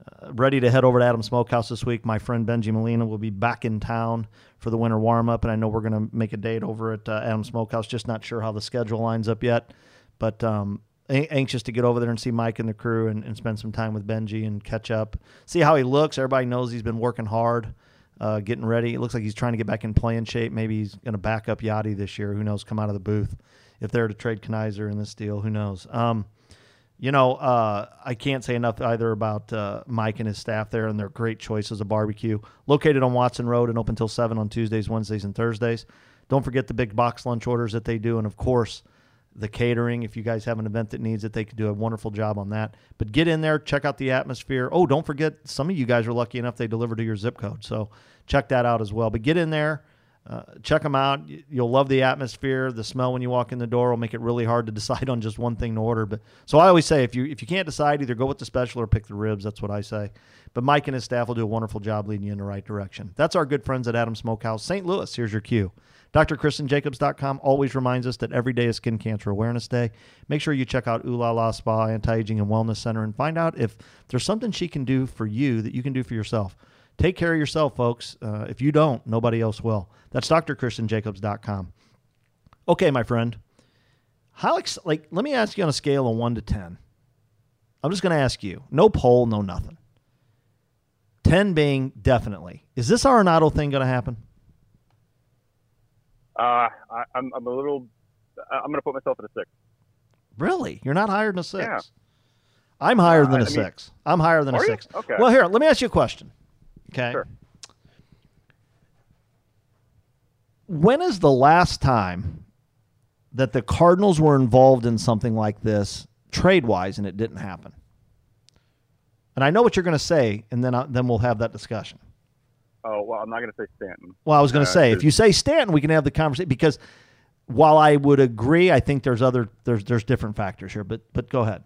Uh, ready to head over to Adam Smokehouse this week. My friend Benji Molina will be back in town for the winter warm up, and I know we're going to make a date over at uh, Adam Smokehouse. Just not sure how the schedule lines up yet, but um, a- anxious to get over there and see Mike and the crew and, and, spend some time with Benji and catch up, see how he looks. Everybody knows he's been working hard, uh, getting ready. It looks like he's trying to get back in playing shape. Maybe he's going to back up Yadi this year. Who knows? Come out of the booth if they're to trade Knizner in this deal. Who knows? Um, you know, uh, I can't say enough either about uh, Mike and his staff there and their great choices of barbecue. Located on Watson Road and open until 7 on Tuesdays, Wednesdays, and Thursdays. Don't forget the big box lunch orders that they do. And of course, the catering. If you guys have an event that needs it, they could do a wonderful job on that. But get in there, check out the atmosphere. Oh, don't forget, some of you guys are lucky enough they deliver to your zip code. So check that out as well. But get in there uh, check them out. You'll love the atmosphere. The smell when you walk in the door will make it really hard to decide on just one thing to order. But so I always say if you if you can't decide, either go with the special or pick the ribs. That's what I say. But Mike and his staff will do a wonderful job leading you in the right direction. That's our good friends at Adam Smokehouse, St. Louis. Here's your cue. DrKristenJacobs.com always reminds us that every day is Skin Cancer Awareness Day. Make sure you check out Ooh La La Spa Anti Aging and Wellness Center and find out if there's something she can do for you that you can do for yourself. Take care of yourself, folks. Uh, if you don't, nobody else will. That's drkristenjacobs.com. Okay, my friend. How ex- like let me ask you on a scale of 1 to 10. I'm just going to ask you. No poll, no nothing. 10 being definitely. Is this Arenado thing going to happen? Uh, I, am I'm a little. I'm going to put myself at a six. Really? You're not higher than a six? Yeah. I'm higher than a I six. Mean, I'm higher than a six. You? Okay. Well, here, let me ask you a question. Okay. Sure. When is the last time that the Cardinals were involved in something like this trade wise and it didn't happen? And I know what you're going to say, and then I, then we'll have that discussion. Oh well, I'm not going to say Stanton. Well, I was going to Uh, say if you say Stanton, we can have the conversation because while I would agree, I think there's other there's there's different factors here. But but go ahead.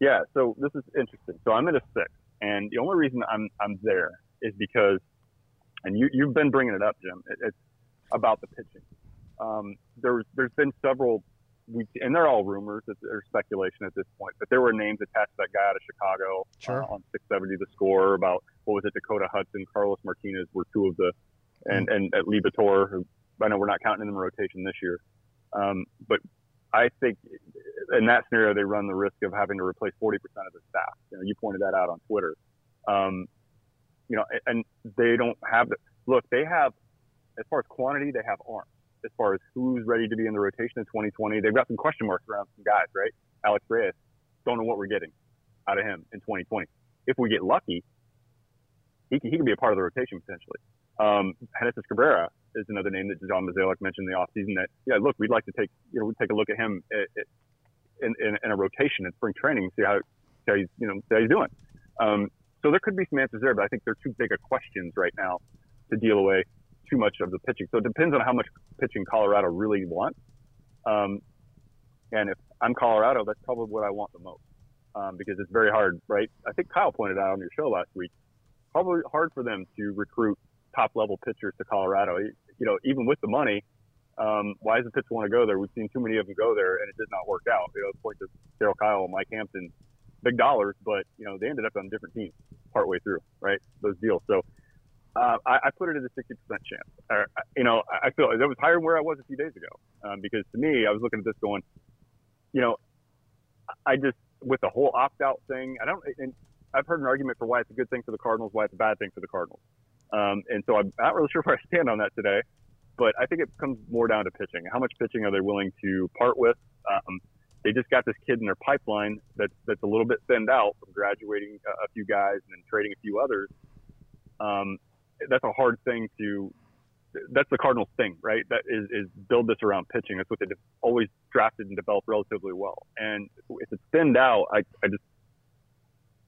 Yeah, so this is interesting. So I'm at a six, and the only reason I'm I'm there is because, and you you've been bringing it up, Jim. It, it's about the pitching. Um, there's there's been several weeks, and they're all rumors. Or speculation at this point, but there were names attached to that guy out of Chicago Sure. uh, on 670 The Score about what was it? Dakota Hudson, Carlos Martinez were two of the, and and at Liberatore, who I know we're not counting in the rotation this year, um, but I think in that scenario, they run the risk of having to replace 40% of the staff. You know, you pointed that out on Twitter. Um, you know, and they don't have the look. They have, as far as quantity, they have arms. As far as who's ready to be in the rotation in 2020, they've got some question marks around some guys, right? Alex Reyes, don't know what we're getting out of him in 2020. If we get lucky, he can, he can be a part of the rotation potentially. Um, Cabrera is another name that John Mozeliak mentioned in the offseason that, yeah, look, we'd like to take, you know, we'd take a look at him at, at, in, in, in a rotation in spring training, see how, how he's, you know, how he's doing. Um, so there could be some answers there, but I think they're too big of questions right now to deal away too much of the pitching. So it depends on how much pitching Colorado really wants. Um, and if I'm Colorado, that's probably what I want the most um, because it's very hard, right? I think Kyle pointed out on your show last week, probably hard for them to recruit top level pitchers to Colorado. You know, even with the money, um, why does the pitcher want to go there? We've seen too many of them go there, and it did not work out. You know, point to Darryl Kile and Mike Hampton, big dollars, but you know they ended up on different teams partway through, right? Those deals. So uh, I, I put it at a 60% chance. Or, you know, I I feel that was higher than where I was a few days ago um, because to me, I was looking at this going, you know, I just with the whole opt out thing, I don't. And I've heard an argument for why it's a good thing for the Cardinals, why it's a bad thing for the Cardinals. Um, and so I'm not really sure where I stand on that today, but I think it comes more down to pitching. How much pitching are they willing to part with? Um, they just got this kid in their pipeline that's that's a little bit thinned out from graduating a, few guys and then trading a few others. Um, that's a hard thing to. That's the Cardinals thing, right? That is, is build this around pitching. That's what they've always drafted and developed relatively well. And if it's thinned out, I, I just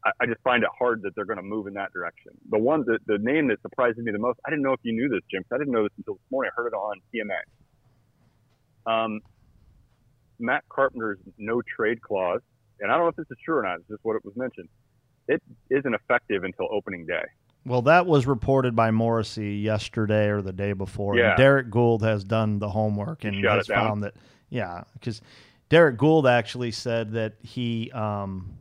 I, I just find it hard that they're going to move in that direction. The one, the, the name that surprises me the most, I didn't know if you knew this, Jim. I didn't know this until this morning. I heard it on TMA. Um, Matt Carpenter's no trade clause, and I don't know if this is true or not. It's just what it was mentioned. It isn't effective until opening day. Well, that was reported by Morrissey yesterday or the day before. Yeah. And Derrick Goold has done the homework and has found that, yeah, because Derrick Goold actually said that he, um,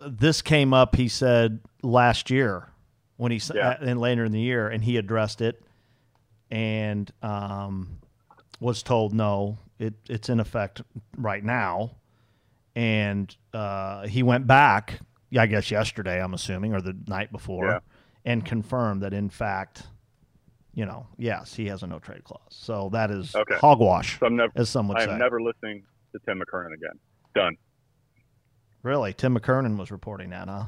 this came up, he said, last year when he, Yeah. uh, and later in the year, and he addressed it and um, was told, no, it, it's in effect right now. And uh, he went back, I guess yesterday, I'm assuming, or the night before, Yeah. and confirmed that in fact, you know, yes, he has a no trade clause. So that is Okay. hogwash, So I'm never, as some would I say. am never listening to Tim McKernan again. Done. Really, Tim McKernan was reporting that, huh?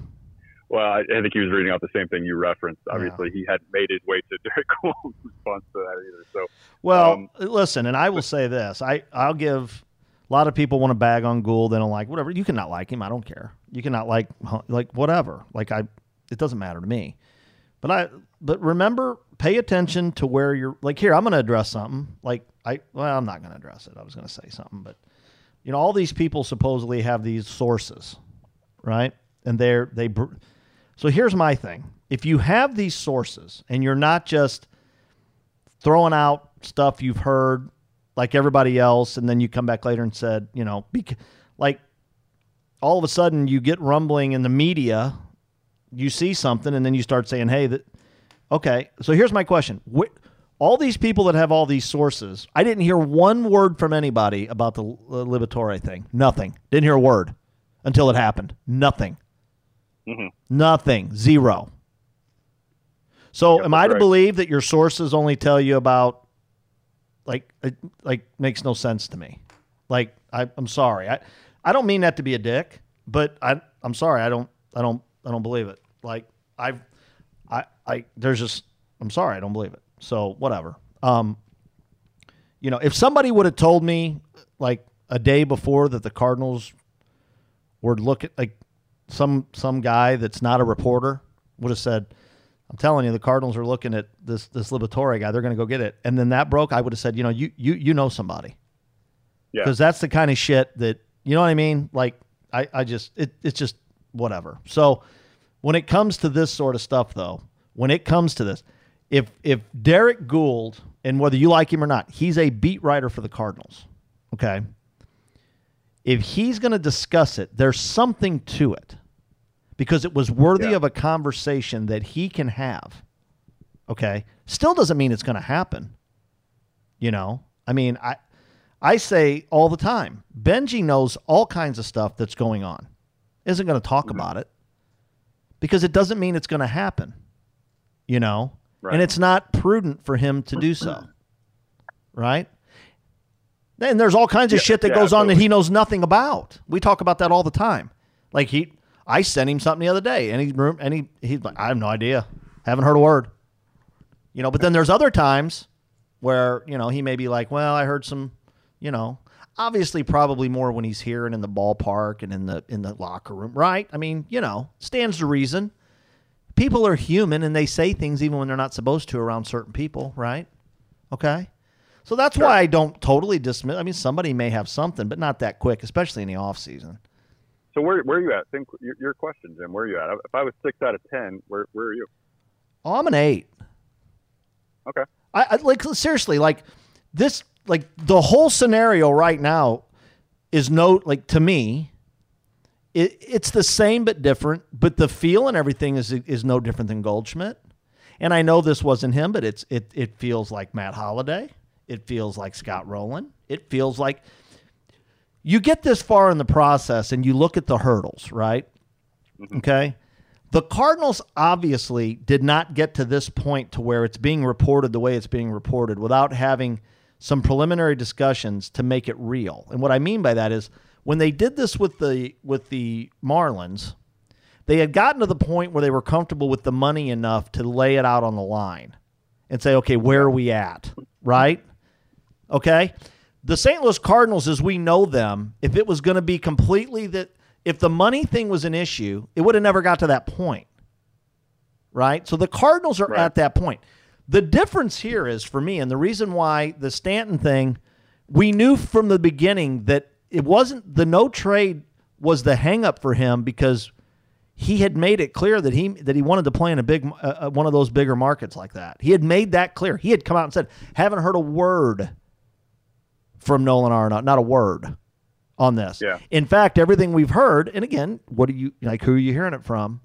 Well, I, I think he was reading out the same thing you referenced. Obviously, he hadn't made his way to Derrick Goold's response to that either. So, Well, Um, listen, and I will say this: I I'll give. A lot of people want to bag on Goold. They don't like whatever. You cannot like him. I don't care. You cannot like like whatever. Like I, it doesn't matter to me. But I but remember, pay attention to where you're. Like here, I'm going to address something. Like I well, I'm not going to address it. I was going to say something, but you know, all these people supposedly have these sources, right? And they're they. br- So here's my thing: if you have these sources and you're not just throwing out stuff you've heard like everybody else, and then you come back later and said, you know, bec- like all of a sudden you get rumbling in the media, you see something, and then you start saying, hey, that okay. So here's my question: Wh- all these people that have all these sources, I didn't hear one word from anybody about the uh, Liberatore thing. Nothing. Didn't hear a word until it happened. Nothing. Nothing. Zero. So, am I to right. believe that your sources only tell you about like it like makes no sense to me. Like I, I'm sorry. I I don't mean that to be a dick, but I I'm sorry. I don't I don't I don't believe it. Like I've I I there's just I'm sorry. I don't believe it. So whatever. Um, you know, if somebody would have told me like a day before that the Cardinals were looking like some some guy that's not a reporter would have said, I'm telling you, the Cardinals are looking at this this Liberatore guy. They're going to go get it. And then that broke. I would have said, you know, you you you know somebody. Yeah. Because that's the kind of shit that you know what I mean. Like I I just it it's just whatever. So when it comes to this sort of stuff, though, when it comes to this, if if Derrick Goold and whether you like him or not, he's a beat writer for the Cardinals. Okay. If he's going to discuss it, there's something to it because it was worthy Yeah. of a conversation that he can have. Okay. Still doesn't mean it's going to happen. You know, I mean, I I say all the time, Benji knows all kinds of stuff that's going on. Isn't going to talk Mm-hmm. about it because it doesn't mean it's going to happen. You know, Right. and it's not prudent for him to do so. Right? Then there's all kinds of Yeah, shit that yeah, goes on that he knows nothing about. We talk about that all the time. Like he, I sent him something the other day, and he and he he's like, I have no idea, haven't heard a word. You know, but then there's other times where you know he may be like, well, I heard some, you know, obviously probably more when he's here and in the ballpark and in the in the locker room, right? I mean, you know, stands to reason. People are human and they say things even when they're not supposed to around certain people, right? Okay. So that's why I don't totally dismiss. I mean, somebody may have something, but not that quick, especially in the off season. So where where are you at? Think your, your question, Jim. Where are you at? If I was six out of ten, where where are you? Oh, I'm an eight. Okay. I, I like seriously like this like the whole scenario right now is no like to me it, it's the same but different but the feel and everything is is no different than Goldschmidt. And I know this wasn't him but it's it it feels like Matt Holliday. It feels like Scott Rolen. It feels like you get this far in the process and you look at the hurdles right? Mm-hmm. Okay? The Cardinals obviously did not get to this point to where it's being reported the way it's being reported without having some preliminary discussions to make it real. And what I mean by that is when they did this with the with the Marlins, they had gotten to the point where they were comfortable with the money enough to lay it out on the line and say, "Okay, where are we at?" Right? Okay? The St. Louis Cardinals as we know them, if it was going to be completely that if the money thing was an issue, it would have never got to that point. Right? So the Cardinals are Right. at that point. The difference here is for me, and the reason why the Stanton thing, we knew from the beginning that it wasn't the no trade was the hangup for him because he had made it clear that he that he wanted to play in a big uh, uh, one of those bigger markets like that. He had made that clear. He had come out and said, "Haven't heard a word from Nolan Arenado, not a word on this." Yeah. In fact, everything we've heard, and again, what are you like? Who are you hearing it from?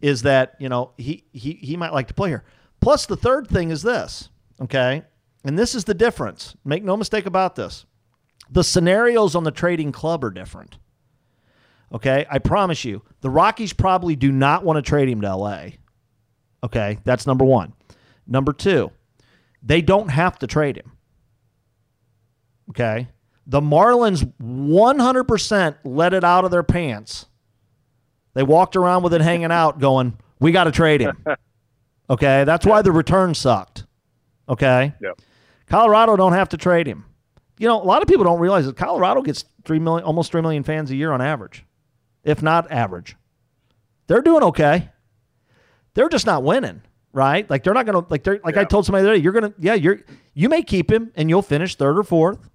Is that you know he he he might like to play here. Plus, the third thing is this, okay, and this is the difference. Make no mistake about this. The scenarios on the trading club are different. Okay, I promise you, the Rockies probably do not want to trade him to LA. Okay, that's number one. Number two, they don't have to trade him. Okay, the Marlins 100% let it out of their pants. They walked around with it hanging out, going, "We got to trade him." Okay, that's why the return sucked. Okay, Yeah. Colorado don't have to trade him. You know, a lot of people don't realize that Colorado gets three million, almost three million fans a year on average, if not average. They're doing okay. They're just not winning, right? Like they're not gonna like they're like I told somebody the other day, you're gonna yeah you're you may keep him and you'll finish third or fourth,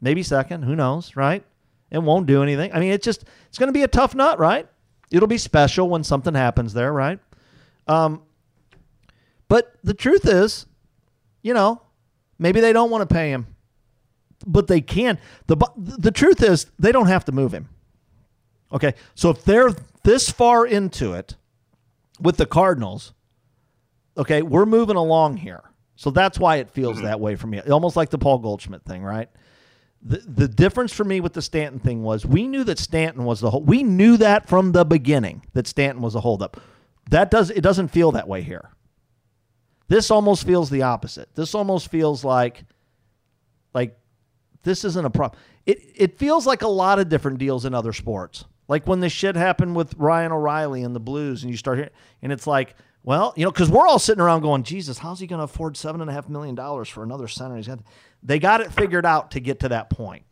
maybe second, who knows, right? It won't do anything. I mean, it's just it's gonna be a tough nut, right? It'll be special when something happens there, right? Um, but the truth is, you know, maybe they don't want to pay him, but they can. the The truth is, they don't have to move him. Okay, so if they're this far into it with the Cardinals, okay, we're moving along here. So that's why it feels that way for me. Almost like the Paul Goldschmidt thing, right? The the difference for me with the Stanton thing was we knew that Stanton was the whole. We knew that from the beginning that Stanton was a holdup. That does it doesn't feel that way here. This almost feels the opposite. This almost feels like like this isn't a problem. It it feels like a lot of different deals in other sports. Like when this shit happened with Ryan O'Reilly and the Blues, and you start and it's like, well, you know, because we're all sitting around going, Jesus, how's he going to afford seven and a half million dollars for another center? He's got, they got it figured out to get to that point.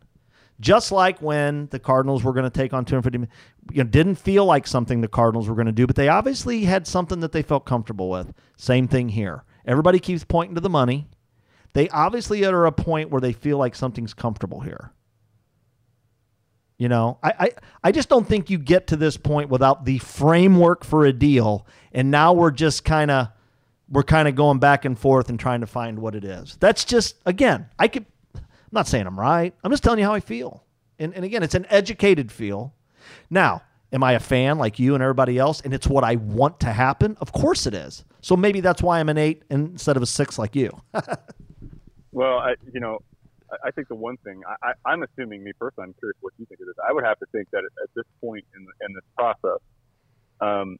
Just like when the Cardinals were going to take on 250, you know, didn't feel like something the Cardinals were going to do, but they obviously had something that they felt comfortable with. Same thing here. Everybody keeps pointing to the money. They obviously are at a point where they feel like something's comfortable here. You know, I, I, I just don't think you get to this point without the framework for a deal. And now we're just kind of we're kind of going back and forth and trying to find what it is. That's just again, I could I'm not saying I'm right. I'm just telling you how I feel. And and again, it's an educated feel. Now, am I a fan like you and everybody else and it's what I want to happen? Of course it is. So maybe that's why I'm an 8 instead of a 6 like you. well, I you know, I think the one thing I, am assuming, me personally, I'm curious what you think of this. I would have to think that at, this point in, in this process, um,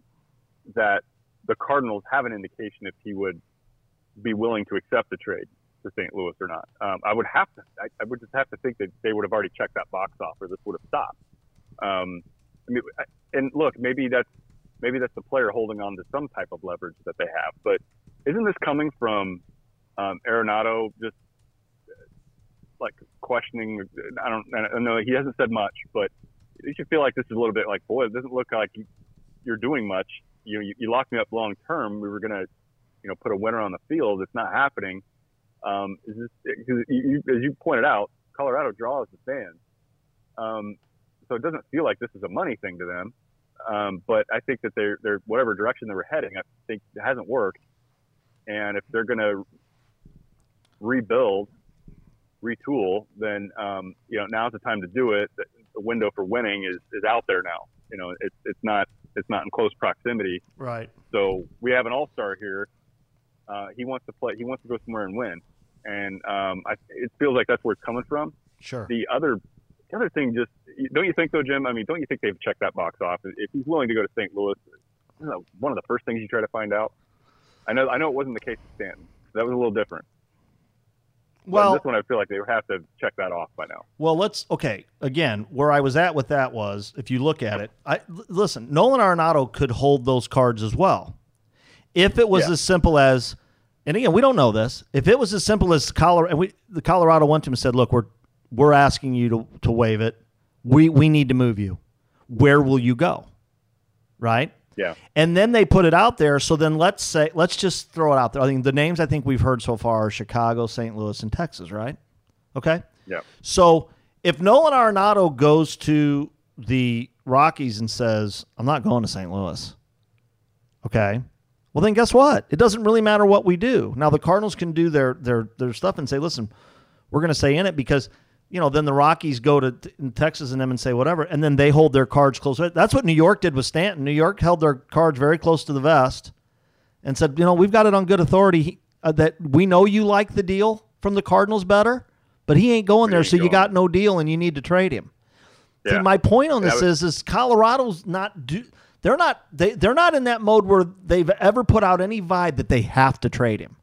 that the Cardinals have an indication if he would be willing to accept the trade to St. Louis or not. Um, I would have to. I, I, would just have to think that they would have already checked that box off, or this would have stopped. Um, I mean, and look, maybe that's maybe that's the player holding on to some type of leverage that they have. But isn't this coming from um, Arenado just like questioning. I don't, I know he hasn't said much, but you should feel like this is a little bit like, boy, it doesn't look like you're doing much. You know, you, you locked me up long term. We were gonna, you know, put a winner on the field. It's not happening. Um, is this, you, you, as you pointed out, Colorado draws the fans. Um, so it doesn't feel like this is a money thing to them. Um, but I think that they're, they're whatever direction they were heading, I think it hasn't worked. And if they're going to rebuild retool, then um, you know now's the time to do it. The, window for winning is, is out there now. You know, it's it's not it's not in close proximity. Right. So we have an all star here. Uh, he wants to play. He wants to go somewhere and win, and um, I, it feels like that's where it's coming from. Sure. The other the other thing, just don't you think though, Jim? I mean, don't you think they've checked that box off? If he's willing to go to St. Louis, you know, one of the first things you try to find out. I know I know it wasn't the case with Stanton. That was a little different. Well, but this one I feel like they would have to check that off by now. Well, let's okay. Again, where I was at with that was, if you look at it, I listen. Nolan Arenado could hold those cards as well, if it was yeah. as simple as. And again, we don't know this. If it was as simple as Colorado, and we the Colorado went to him and said, "Look, we're we're asking you to to waive it. We we need to move you. Where will you go?" Right. Yeah. And then they put it out there. So then let's say, let's just throw it out there. I think the names I think we've heard so far are Chicago, St. Louis, and Texas, right? Okay. Yeah. So if Nolan Arenado goes to the Rockies and says, I'm not going to St. Louis, okay. Well, then guess what? It doesn't really matter what we do. Now the Cardinals can do their their their stuff and say, listen, we're going to stay in it because you know, then the Rockies go to Texas and them and say whatever, and then they hold their cards close. That's what New York did with Stanton. New York held their cards very close to the vest and said, you know, we've got it on good authority uh, that we know you like the deal from the Cardinals better, but he ain't going there, so going. you got no deal and you need to trade him. Yeah. See, my point on this is, is Colorado's not do. They're not they they're not in that mode where they've ever put out any vibe that they have to trade him.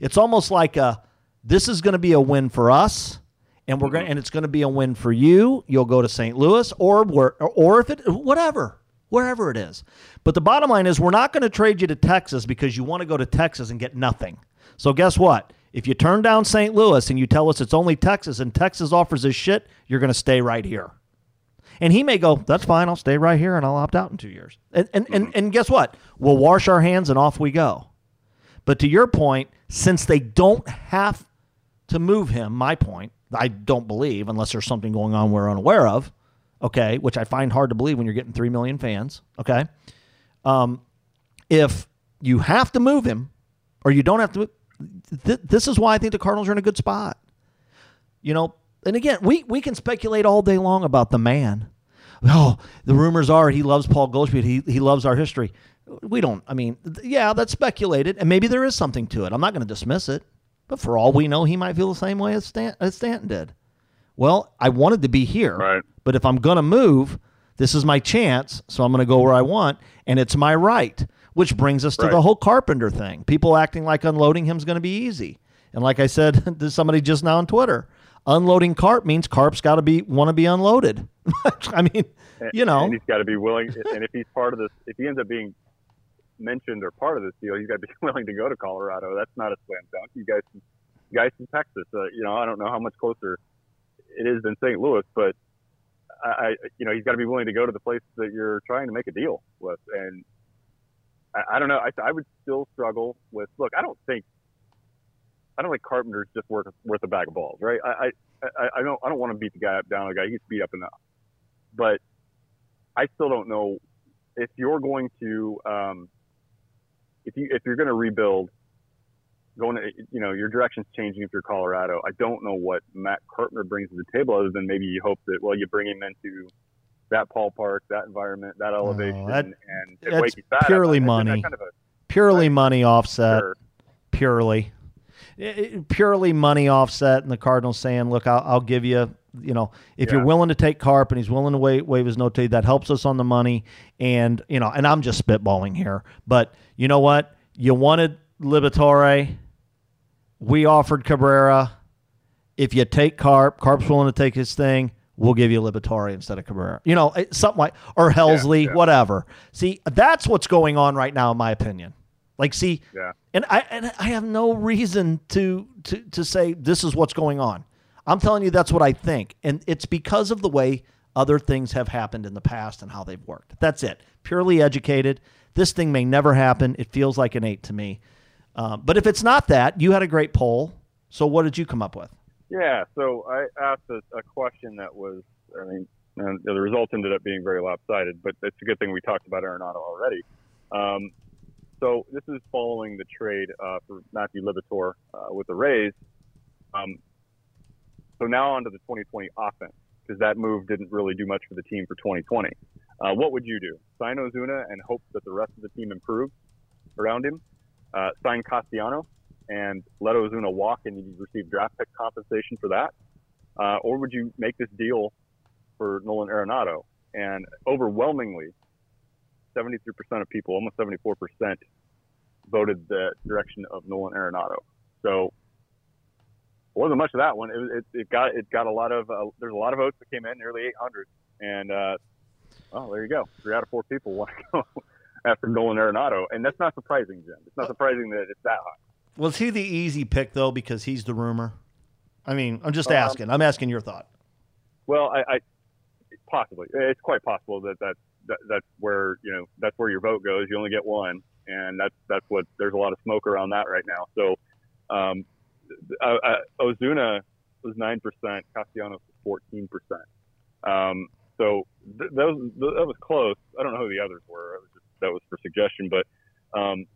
It's almost like a this is going to be a win for us and we're mm-hmm. going and it's going to be a win for you. You'll go to St. Louis or where, or if it whatever wherever it is. But the bottom line is we're not going to trade you to Texas because you want to go to Texas and get nothing. So guess what? If you turn down St. Louis and you tell us it's only Texas and Texas offers us shit, you're going to stay right here. And he may go, that's fine, I'll stay right here and I'll opt out in two years. And, and, and, and guess what? We'll wash our hands and off we go. But to your point, since they don't have to move him, my point, I don't believe, unless there's something going on we're unaware of, okay, which I find hard to believe when you're getting 3 million fans, okay? Um, if you have to move him or you don't have to, th- this is why I think the Cardinals are in a good spot. You know, and again, we, we can speculate all day long about the man. Oh, the rumors are he loves Paul Goldschmidt. He, he loves our history. We don't, I mean, yeah, that's speculated, and maybe there is something to it. I'm not going to dismiss it. But for all we know, he might feel the same way as, Stan- as Stanton did. Well, I wanted to be here, right. but if I'm going to move, this is my chance, so I'm going to go where I want, and it's my right. Which brings us to right. the whole Carpenter thing. People acting like unloading him is going to be easy. And like I said to somebody just now on Twitter, unloading Carp means Carp's got to be want to be unloaded. I mean, you know, and he's got to be willing. And if he's part of this, if he ends up being mentioned or part of this deal, you got to be willing to go to Colorado. That's not a slam dunk. You guys, you guys in Texas, uh, you know, I don't know how much closer it is than St. Louis, but I, you know, he's got to be willing to go to the place that you're trying to make a deal with. And I, I don't know. I, I would still struggle with. Look, I don't think, I don't think Carpenter's just worth worth a bag of balls, right? I, I, I don't, I don't want to beat the guy up down. The guy he's beat up enough, but I still don't know if you're going to, um, if you if you're going to rebuild going to, you know, your direction's changing if you're Colorado. I don't know what Matt Carpenter brings to the table other than maybe you hope that, well, you bring him into that ballpark, that environment, that oh, elevation, that, and that's purely money. Kind of a, purely right? money offset. Sure. Purely. It, purely money offset, and the Cardinals saying, "Look, I'll, I'll give you, you know, if yeah. you're willing to take Carp and he's willing to waive, waive his no that helps us on the money." And you know, and I'm just spitballing here, but you know what? You wanted Liberatore we offered Cabrera. If you take Carp, Carp's willing to take his thing. We'll give you Liberatore instead of Cabrera. You know, something like or Helsley, yeah, yeah. whatever. See, that's what's going on right now, in my opinion. Like, see, yeah. and I and I have no reason to to to say this is what's going on. I'm telling you that's what I think, and it's because of the way other things have happened in the past and how they've worked. That's it. Purely educated. This thing may never happen. It feels like an eight to me. Uh, but if it's not that, you had a great poll. So what did you come up with? Yeah, so I asked a, a question that was, I mean, the results ended up being very lopsided, but it's a good thing we talked about Arenado already. Um, so this is following the trade uh, for Matthew Liberatore uh, with the Rays. Um, so now on to the 2020 offense, because that move didn't really do much for the team for 2020. Uh, what would you do? Sign Ozuna and hope that the rest of the team improves around him? uh, sign Castellano and let Ozuna walk and you receive draft pick compensation for that? Uh, or would you make this deal for Nolan Arenado? And overwhelmingly, 73% of people, almost 74%, voted the direction of Nolan Arenado. So wasn't much of that one. It, it, it got it got a lot of uh, there's a lot of votes that came in, nearly 800, and uh, well, there you go. Three out of four people want to go after Nolan Arenado, and that's not surprising, Jim. It's not surprising that it's that high. Was he the easy pick though because he's the rumor? I mean, I'm just um, asking. I'm asking your thought. Well, I, I possibly it's quite possible that, that that that's where you know that's where your vote goes. You only get one, and that's that's what there's a lot of smoke around that right now. So, um, uh, uh, Ozuna was nine percent, Castellanos was fourteen percent. Um, so th- that was that was close. I don't know who the others were. It was just that was for suggestion, but um,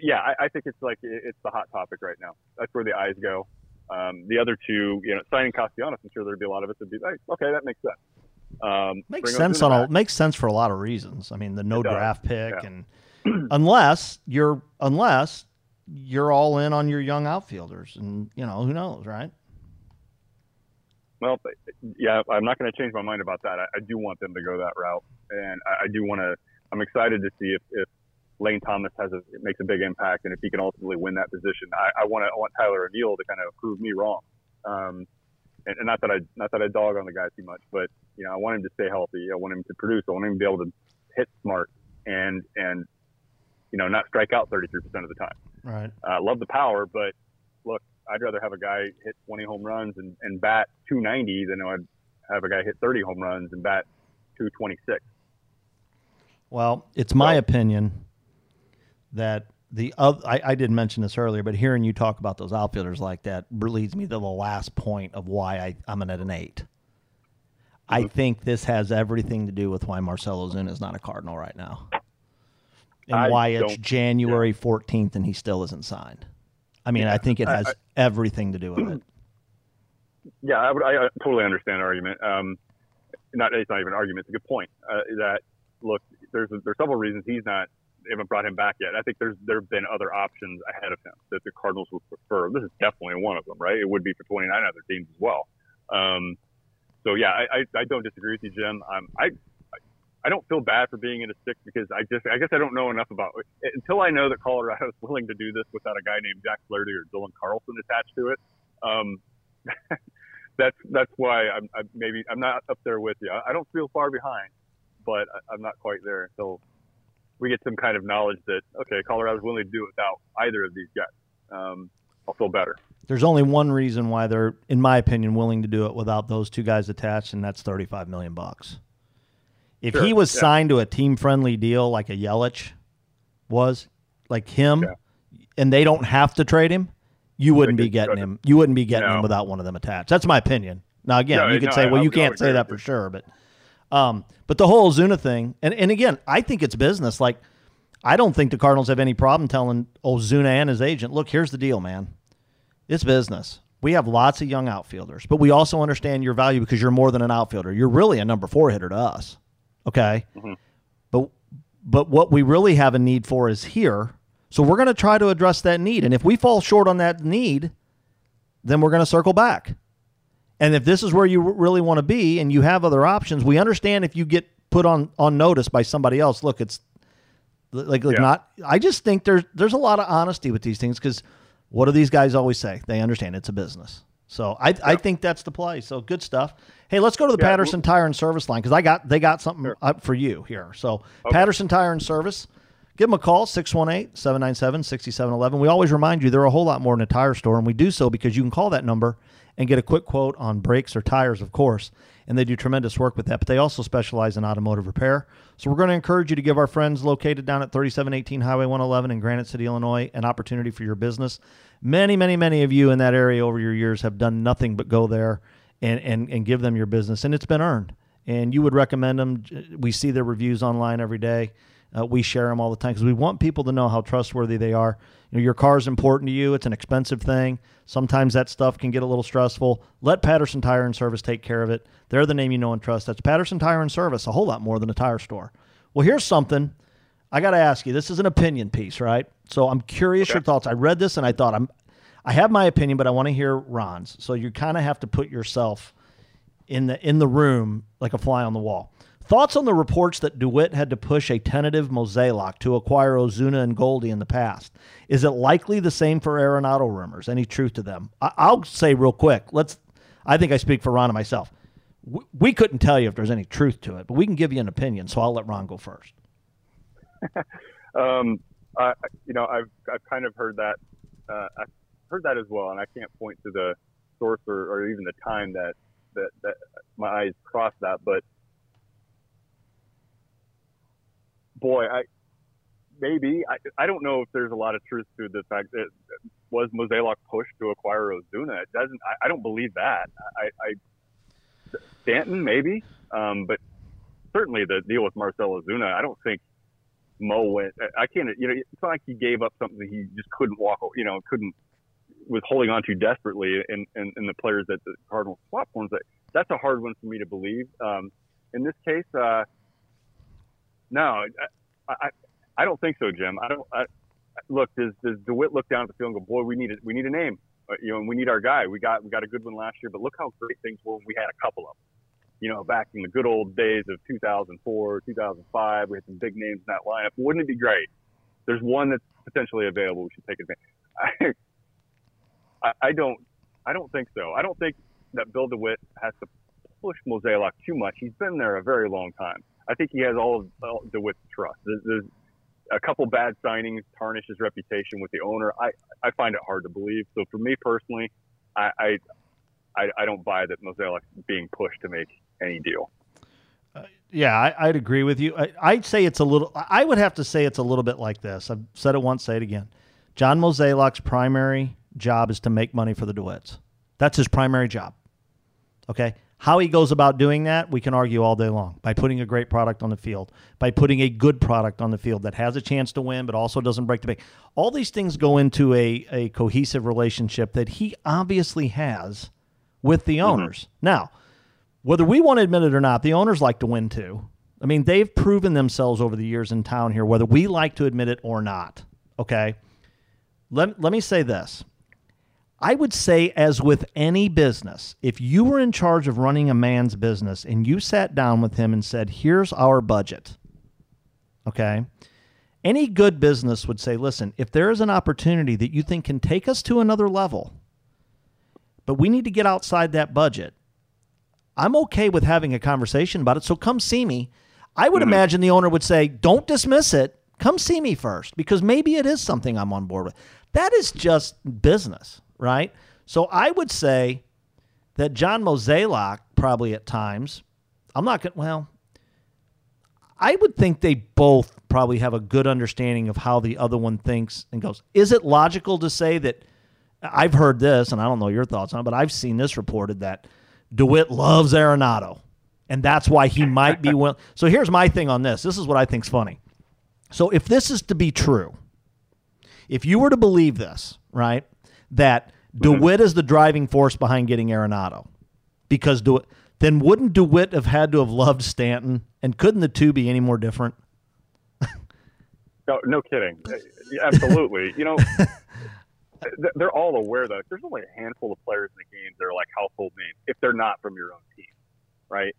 yeah, I, I, think it's like it's the hot topic right now. That's where the eyes go. Um, the other two, you know, signing Castellanos, I'm sure there'd be a lot of us would be like, okay, that makes sense. Um, makes sense on a makes sense for a lot of reasons. I mean, the no draft pick, yeah. and unless you're unless you're all in on your young outfielders, and you know who knows, right? Well, yeah, I'm not going to change my mind about that. I, I, do want them to go that route, and I, I do want to. I'm excited to see if, if Lane Thomas has a makes a big impact, and if he can ultimately win that position. I, I want to. I want Tyler O'Neill to kind of prove me wrong. Um, and, and not that I not that I dog on the guy too much, but you know, I want him to stay healthy. I want him to produce. I want him to be able to hit smart and and you know not strike out 33% of the time. Right. I uh, love the power, but look, I'd rather have a guy hit 20 home runs and, and bat 290 than I'd have a guy hit 30 home runs and bat 226. Well, it's my so, opinion that the other, I, I, didn't mention this earlier, but hearing you talk about those outfielders like that leads me to the last point of why I, I'm at an 8 mm-hmm. I think this has everything to do with why Marcelo Ozuna is not a Cardinal right now, and I why it's January yeah. 14th and he still isn't signed. I mean, yeah, I think it has I, I, everything to do with it. Yeah, I, would, I, totally understand the argument. Um, not it's not even an argument; it's a good point. Uh, that look, there's there's several reasons he's not they haven't brought him back yet. I think there's there have been other options ahead of him that the Cardinals would prefer. This is definitely one of them, right? It would be for 29 other teams as well. Um, so yeah, I, I, I, don't disagree with you, Jim. Um, I I don't feel bad for being in a six because I just I guess I don't know enough about it. until I know that Colorado is willing to do this without a guy named Jack Flaherty or Dylan Carlson attached to it. Um, that's that's why I'm I maybe I'm not up there with you. I, don't feel far behind, but I, am not quite there until we get some kind of knowledge that okay, Colorado's willing to do it without either of these guys. Um, I'll feel better. There's only one reason why they're, in my opinion, willing to do it without those two guys attached, and that's 35 million bucks. If Sure, he was yeah. signed to a team friendly deal like a Yelich was, like him, Yeah. and they don't have to trade him, you wouldn't be getting him. You wouldn't be getting him without one of them attached. That's my opinion. Now again, No, you could no, say, well, you can't say that for sure, but um, but the whole Zuna thing, and and again, I think it's business. Like, I don't think the Cardinals have any problem telling Ozuna and his agent, look, here's the deal, man. It's business. We have lots of young outfielders, but we also understand your value because you're more than an outfielder. You're really a number four hitter to us. Okay. Mm-hmm. But but what we really have a need for is here. So we're going to try to address that need. And if we fall short on that need, then we're going to circle back. And if this is where you really want to be and you have other options, we understand if you get put on on notice by somebody else, look, it's like like Yeah. not I just think there's there's a lot of honesty with these things cuz what do these guys always say? They understand it's a business. So I I think that's the play. So good stuff. Hey, let's go to the Yeah, Patterson Tire and Service line cuz I got they got something up for you here. So Patterson Tire and Service Give them a call, 618 797 6711. We always remind you they're a whole lot more than a tire store, and we do so because you can call that number and get a quick quote on brakes or tires, of course. And they do tremendous work with that, but they also specialize in automotive repair. So we're going to encourage you to give our friends located down at 3718 Highway 111 in Granite City, Illinois, an opportunity for your business. Many, many, many of you in that area over your years have done nothing but go there and, and, and give them your business, and it's been earned. And you would recommend them. We see their reviews online every day. Uh, we share them all the time because we want people to know how trustworthy they are. You know, your car is important to you. It's an expensive thing. Sometimes that stuff can get a little stressful. Let Patterson Tire and Service take care of it. They're the name you know and trust. That's Patterson Tire and Service, a whole lot more than a tire store. Well, here's something I got to ask you. This is an opinion piece, right? So I'm curious your thoughts. I read this and I thought I'm, I have my opinion, but I want to hear Ron's. So you kind of have to put yourself in the in the room like a fly on the wall. Thoughts on the reports that DeWitt had to push a tentative Mozeliak to acquire Ozuna and Goldie in the past? Is it likely the same for Arenado rumors? Any truth to them? I, I'll say real quick. Let's. I think I speak for Ron and myself. We, we couldn't tell you if there's any truth to it, but we can give you an opinion. So I'll let Ron go first. Um, I, you know, I've I've kind of heard that. Uh, I've heard that as well, and I can't point to the source or, or even the time that, that that my eyes crossed that. But boy, I maybe I, I don't know if there's a lot of truth to the fact that was Mozeliak pushed to acquire Ozuna. It doesn't. I, I don't believe that. I, I Stanton maybe, um, but certainly the deal with Marcelo Ozuna. I don't think Mo went. I can't. You know, it's not like he gave up something he just couldn't walk. You know, couldn't was holding on to desperately in, in, in the players that the Cardinals platforms. That that's a hard one for me to believe. Um, in this case, uh, no, I, I I don't think so, Jim. I don't. I, look, does does DeWitt look down at the field and go, boy, we need a, we need a name, uh, you know, and we need our guy. We got we got a good one last year, but look how great things were when we had a couple of them. You know, back in the good old days of 2004, 2005, we had some big names in that lineup. Wouldn't it be great? There's one that's potentially available. We should take advantage. I, I don't. I don't think so. I don't think that Bill DeWitt has to push Mozeliak too much. He's been there a very long time. I think he has all of all DeWitt's trust. There's, there's a couple bad signings tarnish his reputation with the owner. I, I find it hard to believe. So for me personally, I I, I, don't buy that Mozeliak's being pushed to make any deal. Uh, yeah, I, I'd agree with you. I, I'd say it's a little. I would have to say it's a little bit like this. I've said it once, say it again. John Mozeliak's primary job is to make money for the DeWitts. That's his primary job. Okay. How he goes about doing that, we can argue all day long. By putting a great product on the field, by putting a good product on the field that has a chance to win, but also doesn't break the bank. All these things go into a, a cohesive relationship that he obviously has with the mm-hmm. owners. Now, whether we want to admit it or not, the owners like to win too. I mean, they've proven themselves over the years in town here, whether we like to admit it or not. Okay. Let, let me say this. I would say, as with any business, if you were in charge of running a man's business and you sat down with him and said, Here's our budget, okay? Any good business would say, Listen, if there is an opportunity that you think can take us to another level, but we need to get outside that budget, I'm okay with having a conversation about it. So come see me. I would mm-hmm. imagine the owner would say, Don't dismiss it. Come see me first because maybe it is something I'm on board with. That is just business, right? So I would say that John Mozeliak probably at times. I'm not going. to, Well, I would think they both probably have a good understanding of how the other one thinks and goes. Is it logical to say that? I've heard this, and I don't know your thoughts on it, but I've seen this reported that DeWitt loves Arenado, and that's why he might be willing. So here's my thing on this. This is what I think's funny. So if this is to be true, if you were to believe this, right, that mm-hmm. DeWitt is the driving force behind getting Arenado, because DeWitt, then wouldn't DeWitt have had to have loved Stanton, and couldn't the two be any more different? No, no kidding. Uh, absolutely. you know, they're all aware that there's only a handful of players in the game that are like household names if they're not from your own team, right?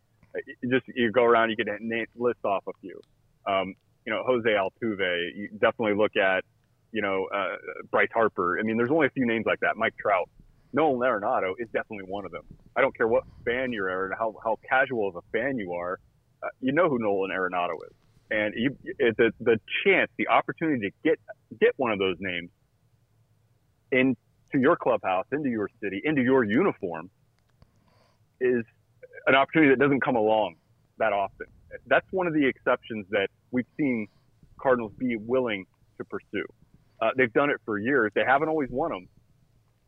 You just you go around, you can list off a few. Um, you know, Jose Altuve. You definitely look at, you know, uh, Bryce Harper. I mean, there's only a few names like that. Mike Trout. Nolan Arenado is definitely one of them. I don't care what fan you're or how how casual of a fan you are. Uh, you know who Nolan Arenado is, and you, the the chance, the opportunity to get get one of those names into your clubhouse, into your city, into your uniform is an opportunity that doesn't come along that often. That's one of the exceptions that we've seen Cardinals be willing to pursue. Uh, they've done it for years. They haven't always won them,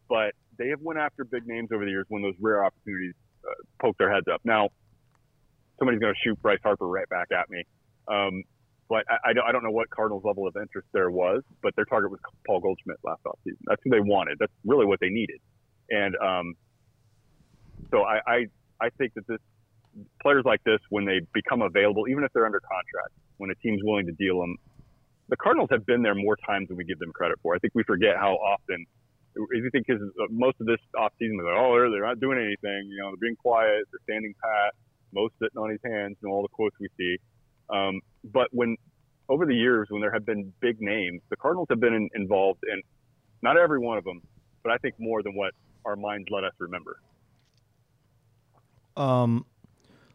but they have went after big names over the years when those rare opportunities uh, poke their heads up. Now, somebody's going to shoot Bryce Harper right back at me. Um, but I, I, don't, I don't know what Cardinals' level of interest there was, but their target was Paul Goldschmidt last offseason. That's who they wanted. That's really what they needed. And um, so I, I, I think that this players like this, when they become available, even if they're under contract, when a team's willing to deal them, the Cardinals have been there more times than we give them credit for. I think we forget how often. You think because most of this offseason, they're like, oh, they're, not doing anything. You know, they're being quiet, they're standing pat, most sitting on his hands, and all the quotes we see. Um, but when over the years, when there have been big names, the Cardinals have been in, involved in not every one of them, but I think more than what our minds let us remember. Um,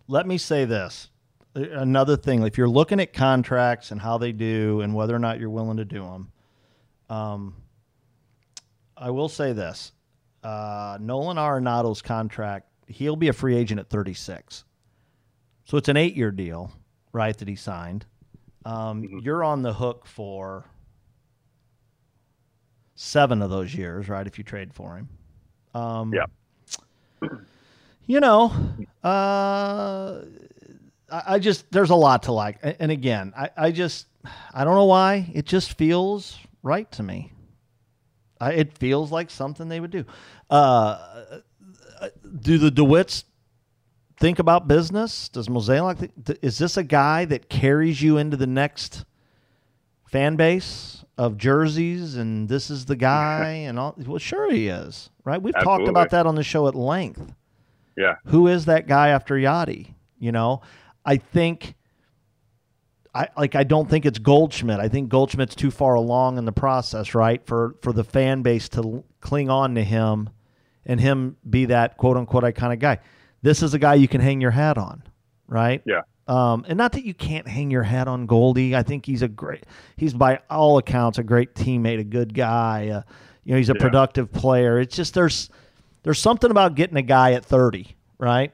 let me say this. Another thing, if you're looking at contracts and how they do and whether or not you're willing to do them, um, I will say this. Uh, Nolan Arenado's contract, he'll be a free agent at 36. So it's an eight year deal right, that he signed. Um, mm-hmm. You're on the hook for seven of those years, right? If you trade for him. Um, yeah. You know, uh, I, I, just there's a lot to like, and again, I, I just I don't know why it just feels right to me. I, it feels like something they would do. Uh, do the DeWitts think about business? Does Mozeliak think, is this a guy that carries you into the next fan base of jerseys and this is the guy and all well sure he is, right? We've Absolutely. talked about that on the show at length. Yeah. Who is that guy after Yadi? You know, I think I like I don't think it's Goldschmidt. I think Goldschmidt's too far along in the process, right? For for the fan base to cling on to him and him be that quote unquote iconic guy this is a guy you can hang your hat on, right? Yeah. Um, and not that you can't hang your hat on Goldie. I think he's a great, he's by all accounts a great teammate, a good guy. Uh, you know, he's a yeah. productive player. It's just there's there's something about getting a guy at 30, right?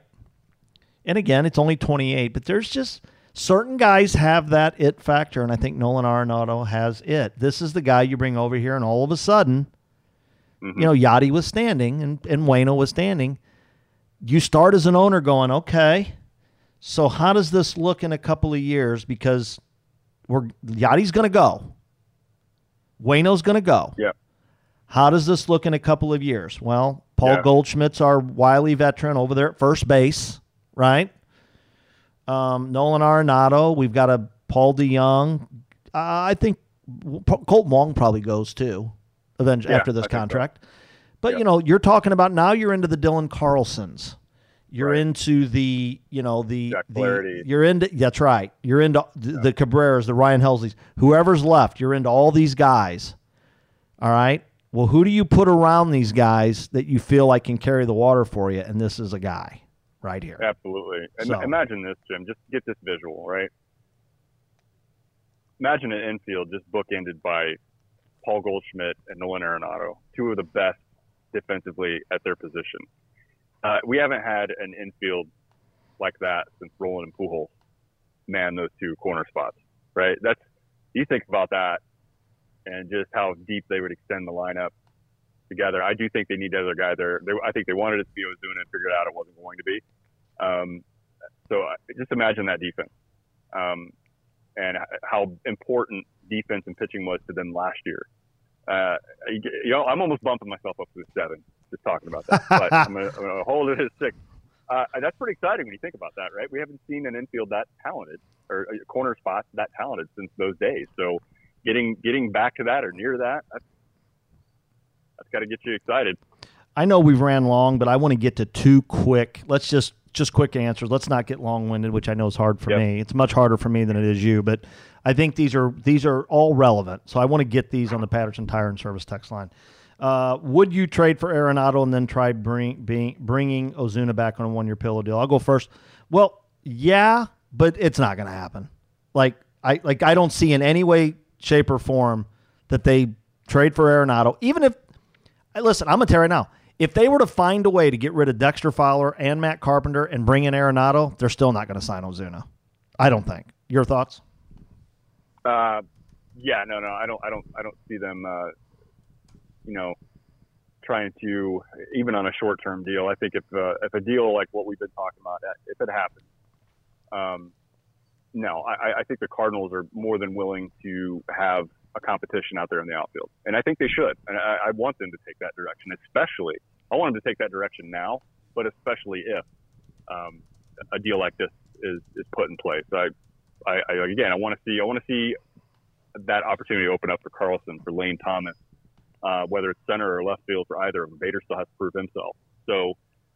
And again, it's only 28, but there's just certain guys have that it factor, and I think Nolan Arenado has it. This is the guy you bring over here, and all of a sudden, mm-hmm. you know, Yadi was standing and, and Wayno was standing you start as an owner going, okay, so how does this look in a couple of years? Because we're Yadi's going to go, Wayno's going to go. Yeah. How does this look in a couple of years? Well, Paul yeah. Goldschmidt's our wily veteran over there at first base, right? Um, Nolan Arenado. We've got a Paul DeJong. Uh, I think Colt Wong probably goes too, eventually yeah, after this contract. So. But yep. you know, you're talking about now you're into the Dylan Carlsons. You're right. into the, you know, the, the you're into that's right. You're into the, the Cabreras, the Ryan Helsleys, whoever's left. You're into all these guys. All right. Well, who do you put around these guys that you feel like can carry the water for you? And this is a guy right here. Absolutely. So, Imagine this, Jim. Just get this visual, right? Imagine an infield just bookended by Paul Goldschmidt and Nolan Arenado, two of the best defensively at their position. Uh, we haven't had an infield like that since Rolen and Pujols man those two corner spots, right? That's you think about that and just how deep they would extend the lineup together. I do think they need other guy there. They, I think they wanted it to be Ozuna and figured out it wasn't going to be. Um, so uh, just imagine that defense um, and how important defense and pitching was to them last year. Uh, you know, I'm almost bumping myself up to a seven just talking about that, but I'm going to hold it at six. Uh, that's pretty exciting when you think about that, right? We haven't seen an infield that talented or a corner spot that talented since those days. So getting getting back to that or near that, that's, that's got to get you excited. I know we've ran long, but I want to get to two quick. Let's just just quick answers. Let's not get long winded, which I know is hard for yep. me. It's much harder for me than it is you, but I think these are these are all relevant. So I want to get these on the Patterson Tire and Service text line. Uh, would you trade for Arenado and then try bring, being, bringing Ozuna back on a one year pillow deal? I'll go first. Well, yeah, but it's not going to happen. Like I like I don't see in any way, shape, or form that they trade for Arenado. Even if, listen, I'm gonna tell you right now, if they were to find a way to get rid of Dexter Fowler and Matt Carpenter and bring in Arenado, they're still not going to sign Ozuna. I don't think. Your thoughts? Uh, yeah, no, no, I don't, I don't, I don't see them. Uh, you know, trying to even on a short-term deal. I think if uh, if a deal like what we've been talking about, uh, if it happens, um, no, I, I think the Cardinals are more than willing to have a competition out there in the outfield, and I think they should. And I, I want them to take that direction, especially. I want them to take that direction now, but especially if um, a deal like this is is put in place. I, I, I again, I want to see. I want to see that opportunity open up for Carlson, for Lane Thomas, uh, whether it's center or left field for either of them. Bader still has to prove himself. So,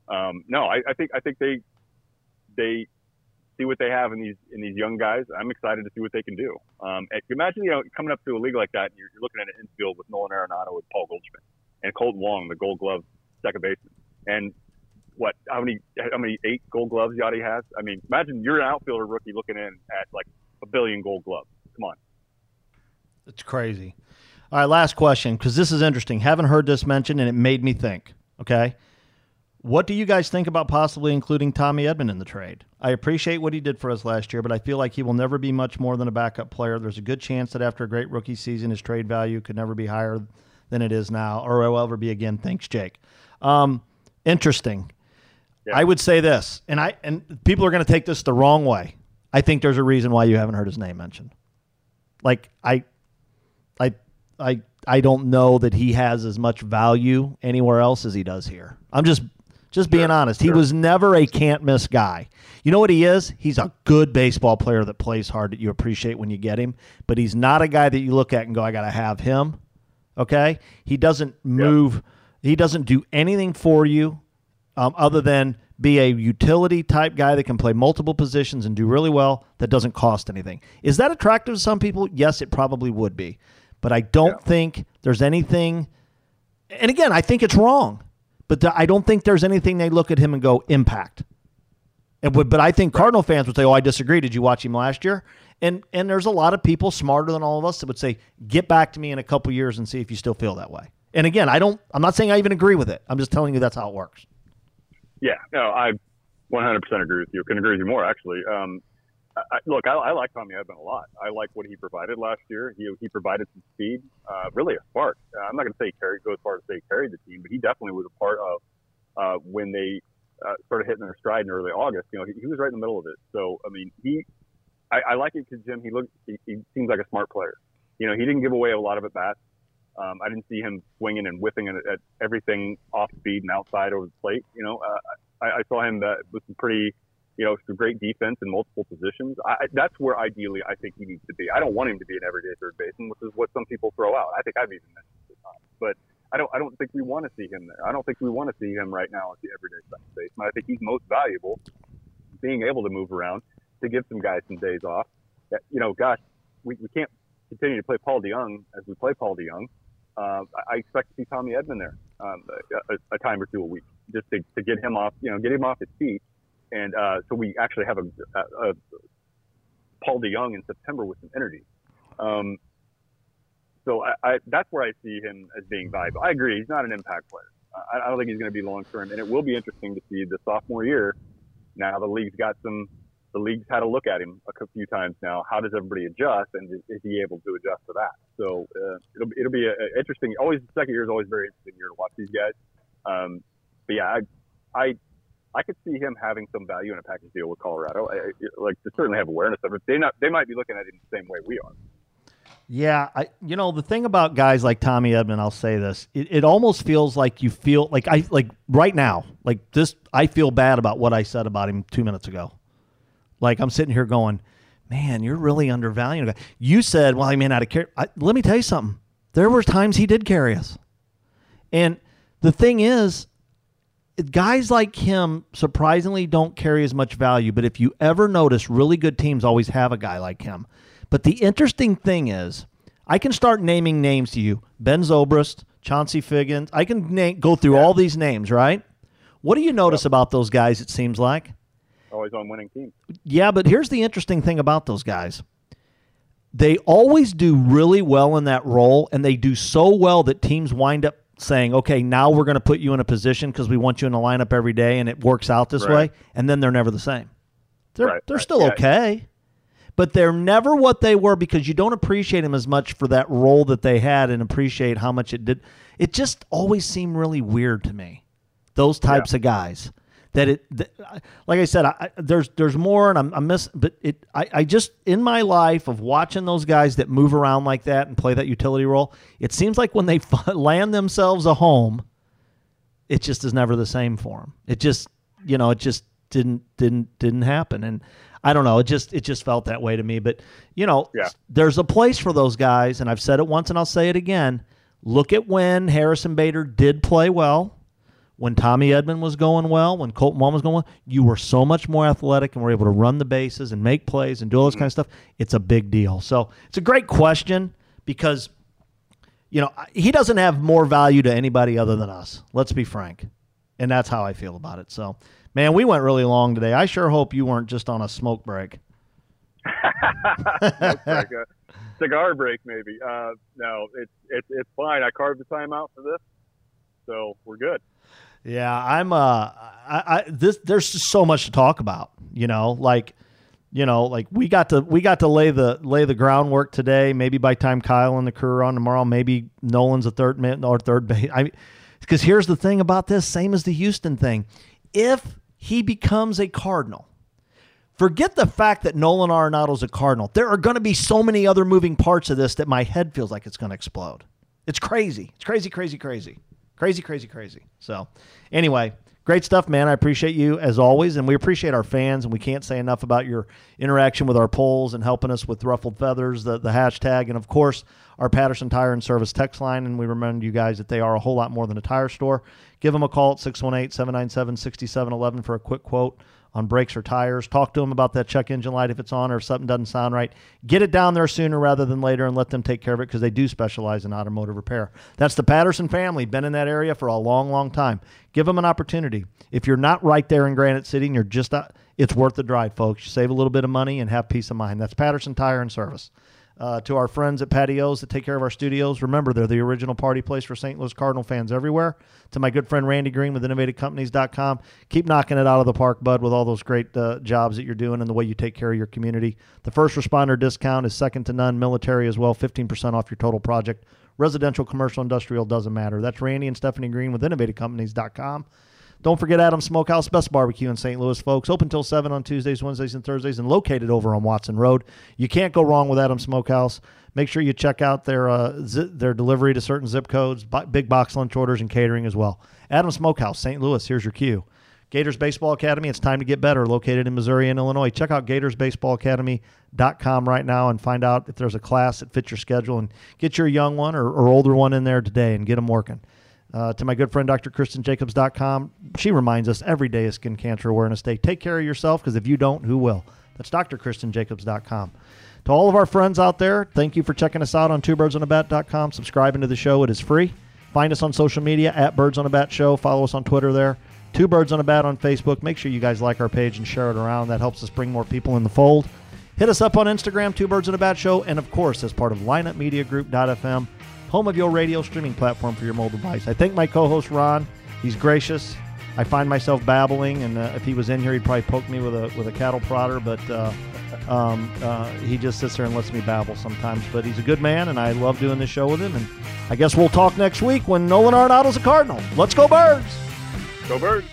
um, no, I, I think I think they they see what they have in these in these young guys. I'm excited to see what they can do. Um, imagine you know coming up to a league like that, you're, you're looking at an infield with Nolan Arenado and Paul Goldschmidt and Kolten Wong, the Gold Glove second baseman, and what how many how many eight Gold Gloves Yadi has? I mean, imagine you're an outfielder rookie looking in at like a billion Gold Gloves. Come on, it's crazy. All right, last question because this is interesting. Haven't heard this mentioned, and it made me think. Okay. What do you guys think about possibly including Tommy Edman in the trade? I appreciate what he did for us last year, but I feel like he will never be much more than a backup player. There's a good chance that after a great rookie season, his trade value could never be higher than it is now, or will ever be again. Thanks, Jake. Um, interesting. Yeah. I would say this, and I and people are going to take this the wrong way. I think there's a reason why you haven't heard his name mentioned. Like I, I I I don't know that he has as much value anywhere else as he does here. I'm just just being sure, honest. Sure. He was never a can't miss guy. You know what he is? He's a good baseball player that plays hard that you appreciate when you get him, but he's not a guy that you look at and go, I got to have him. Okay? He doesn't move, yep. he doesn't do anything for you um, other than be a utility type guy that can play multiple positions and do really well that doesn't cost anything. Is that attractive to some people? Yes, it probably would be but I don't think there's anything. And again, I think it's wrong, but I don't think there's anything they look at him and go impact. And would, but I think Cardinal fans would say, "Oh, I disagree. Did you watch him last year?" And and there's a lot of people smarter than all of us that would say, "Get back to me in a couple years and see if you still feel that way." And again, I don't. I'm not saying I even agree with it. I'm just telling you that's how it works. Yeah, no, I 100% agree with you. Can agree with you more actually. Um, I, look, I, I like Tommy Edman a lot. I like what he provided last year. He he provided some speed, uh, really a spark. Uh, I'm not going to say he carried, go as far as say carried the team, but he definitely was a part of uh, when they uh, started hitting their stride in early August. You know, he, he was right in the middle of it. So I mean, he I, I like it because Jim he looks he, he seems like a smart player. You know, he didn't give away a lot of at bats. Um, I didn't see him swinging and whipping at, at everything off speed and outside over the plate. You know, uh, I, I saw him that with some pretty you know, some great defense in multiple positions. I, that's where ideally I think he needs to be. I don't want him to be an everyday third baseman, which is what some people throw out. I think I've even mentioned it but I don't. I don't think we want to see him there. I don't think we want to see him right now as the everyday second baseman. I think he's most valuable being able to move around to give some guys some days off. That you know, gosh, we, we can't continue to play Paul DeJong as we play Paul DeJong. Uh, I expect to see Tommy Edman there um, a, a, time or two a week, just to, to get him off, you know, get him off his feet and uh, so we actually have a, a, a, Paul DeJong in September with some energy. Um, so I, I, that's where I see him as being valuable. I agree, he's not an impact player. I, I don't think he's going to be long term. And it will be interesting to see the sophomore year. Now the league's got some. The league's had a look at him a few times now. How does everybody adjust, and is, is he able to adjust to that? So uh, it'll it'll be a, a interesting. Always the second year is always very interesting year to watch these guys. Um, but yeah, I, I I could see him having some value in a package deal with Colorado. I, like to certainly have awareness of it. They not they might be looking at it in the same way we are. Yeah, I you know the thing about guys like Tommy Edman, I'll say this: it, it almost feels like you feel like I like right now, like this. I feel bad about what I said about him two minutes ago. Like I'm sitting here going, man, you're really undervaluing. You said, well, he may not have carried. Let me tell you something. There were times he did carry us, and the thing is, guys like him surprisingly don't carry as much value. But if you ever notice, really good teams always have a guy like him. But the interesting thing is, I can start naming names to you: Ben Zobrist, Chauncey Figgins. I can name, go through all these names, right? What do you notice yep. about those guys? It seems like always on winning teams. Yeah, but here's the interesting thing about those guys. They always do really well in that role, and they do so well that teams wind up saying, "Okay, now we're going to put you in a position because we want you in the lineup every day, and it works out this right. way." And then they're never the same. They're right, they're right. still yeah. okay but they're never what they were because you don't appreciate them as much for that role that they had and appreciate how much it did. It just always seemed really weird to me. Those types yeah. of guys that it, that, like I said, I, there's there's more, and I'm, I'm miss, but it, I, I just in my life of watching those guys that move around like that and play that utility role, it seems like when they land themselves a home, it just is never the same for them. It just, you know, it just didn't didn't didn't happen, and I don't know. It just it just felt that way to me. But you know, yeah. there's a place for those guys, and I've said it once and I'll say it again. Look at when Harrison Bader did play well, when Tommy Edman was going well, when Kolten Wong was going well. You were so much more athletic and were able to run the bases and make plays and do all this kind of stuff. It's a big deal. So it's a great question because you know he doesn't have more value to anybody other than us. Let's be frank, and that's how I feel about it. So Man, we went really long today. I sure hope you weren't just on a smoke break. uh, cigar break, maybe. Uh, no, it's it's fine. I carved the time out for this, so we're good. Yeah, I'm. Uh, I, I this there's just so much to talk about. You know, like, you know, like we got to we got to lay the lay the groundwork today. Maybe by time Kyle and the crew are on tomorrow, maybe Nolan's a third man or third base. I because here's the thing about this, same as the Houston thing. If he becomes a Cardinal. Forget the fact that Nolan Arenado's a Cardinal. There are going to be so many other moving parts of this that my head feels like it's going to explode. It's crazy. It's crazy, crazy, crazy. Crazy, crazy, crazy. So, anyway, great stuff, man. I appreciate you as always, and we appreciate our fans, and we can't say enough about your interaction with our polls and helping us with Ruffled Feathers, the, the hashtag, and of course, our Patterson Tire and Service text line. And we remind you guys that they are a whole lot more than a tire store. Give them a call at 618 797 6711 for a quick quote on brakes or tires. Talk to them about that check engine light if it's on or if something doesn't sound right. Get it down there sooner rather than later and let them take care of it because they do specialize in automotive repair. That's the Patterson family, been in that area for a long, long time. Give them an opportunity. If you're not right there in Granite City and you're just, uh, it's worth the drive, folks. Save a little bit of money and have peace of mind. That's Patterson Tire and Service. Uh, to our friends at Patios that take care of our studios. Remember, they're the original party place for St. Louis Cardinal fans everywhere. To my good friend Randy Green with InnovateCompanies.com, keep knocking it out of the park, bud, with all those great uh, jobs that you're doing and the way you take care of your community. The first responder discount is second to none. Military as well, 15% off your total project. Residential, commercial, industrial, doesn't matter. That's Randy and Stephanie Green with InnovateCompanies.com. Don't forget Adams Smokehouse, best barbecue in St. Louis, folks. Open till 7 on Tuesdays, Wednesdays, and Thursdays, and located over on Watson Road. You can't go wrong with Adams Smokehouse. Make sure you check out their uh, their delivery to certain zip codes, big box lunch orders, and catering as well. Adams Smokehouse, St. Louis. Here's your cue. Gators Baseball Academy, it's time to get better, located in Missouri and Illinois. Check out GatorsBaseballAcademy.com right now and find out if there's a class that fits your schedule and get your young one or, or older one in there today and get them working. Uh, to my good friend, drkristenjacobs.com. She reminds us every day is Skin Cancer Awareness Day. Take care of yourself because if you don't, who will? That's dr kristen drkristenjacobs.com. To all of our friends out there, thank you for checking us out on twobirdsonabat.com. Subscribing to the show, it is free. Find us on social media at Birds on a Bat Show. Follow us on Twitter there. Two Birds on a Bat on Facebook. Make sure you guys like our page and share it around. That helps us bring more people in the fold. Hit us up on Instagram, Two Birds on a Bat Show, and of course, as part of lineupmediagroup.fm home of your radio streaming platform for your mobile device. I thank my co host Ron He's gracious. I find myself babbling, and uh, if he was in here, he'd probably poke me with a with a cattle prodder. But uh, um, uh, he just sits there and lets me babble sometimes. But he's a good man, and I love doing this show with him. And I guess we'll talk next week when Nolan Arenado's a Cardinal. Let's go Birds! Go Birds!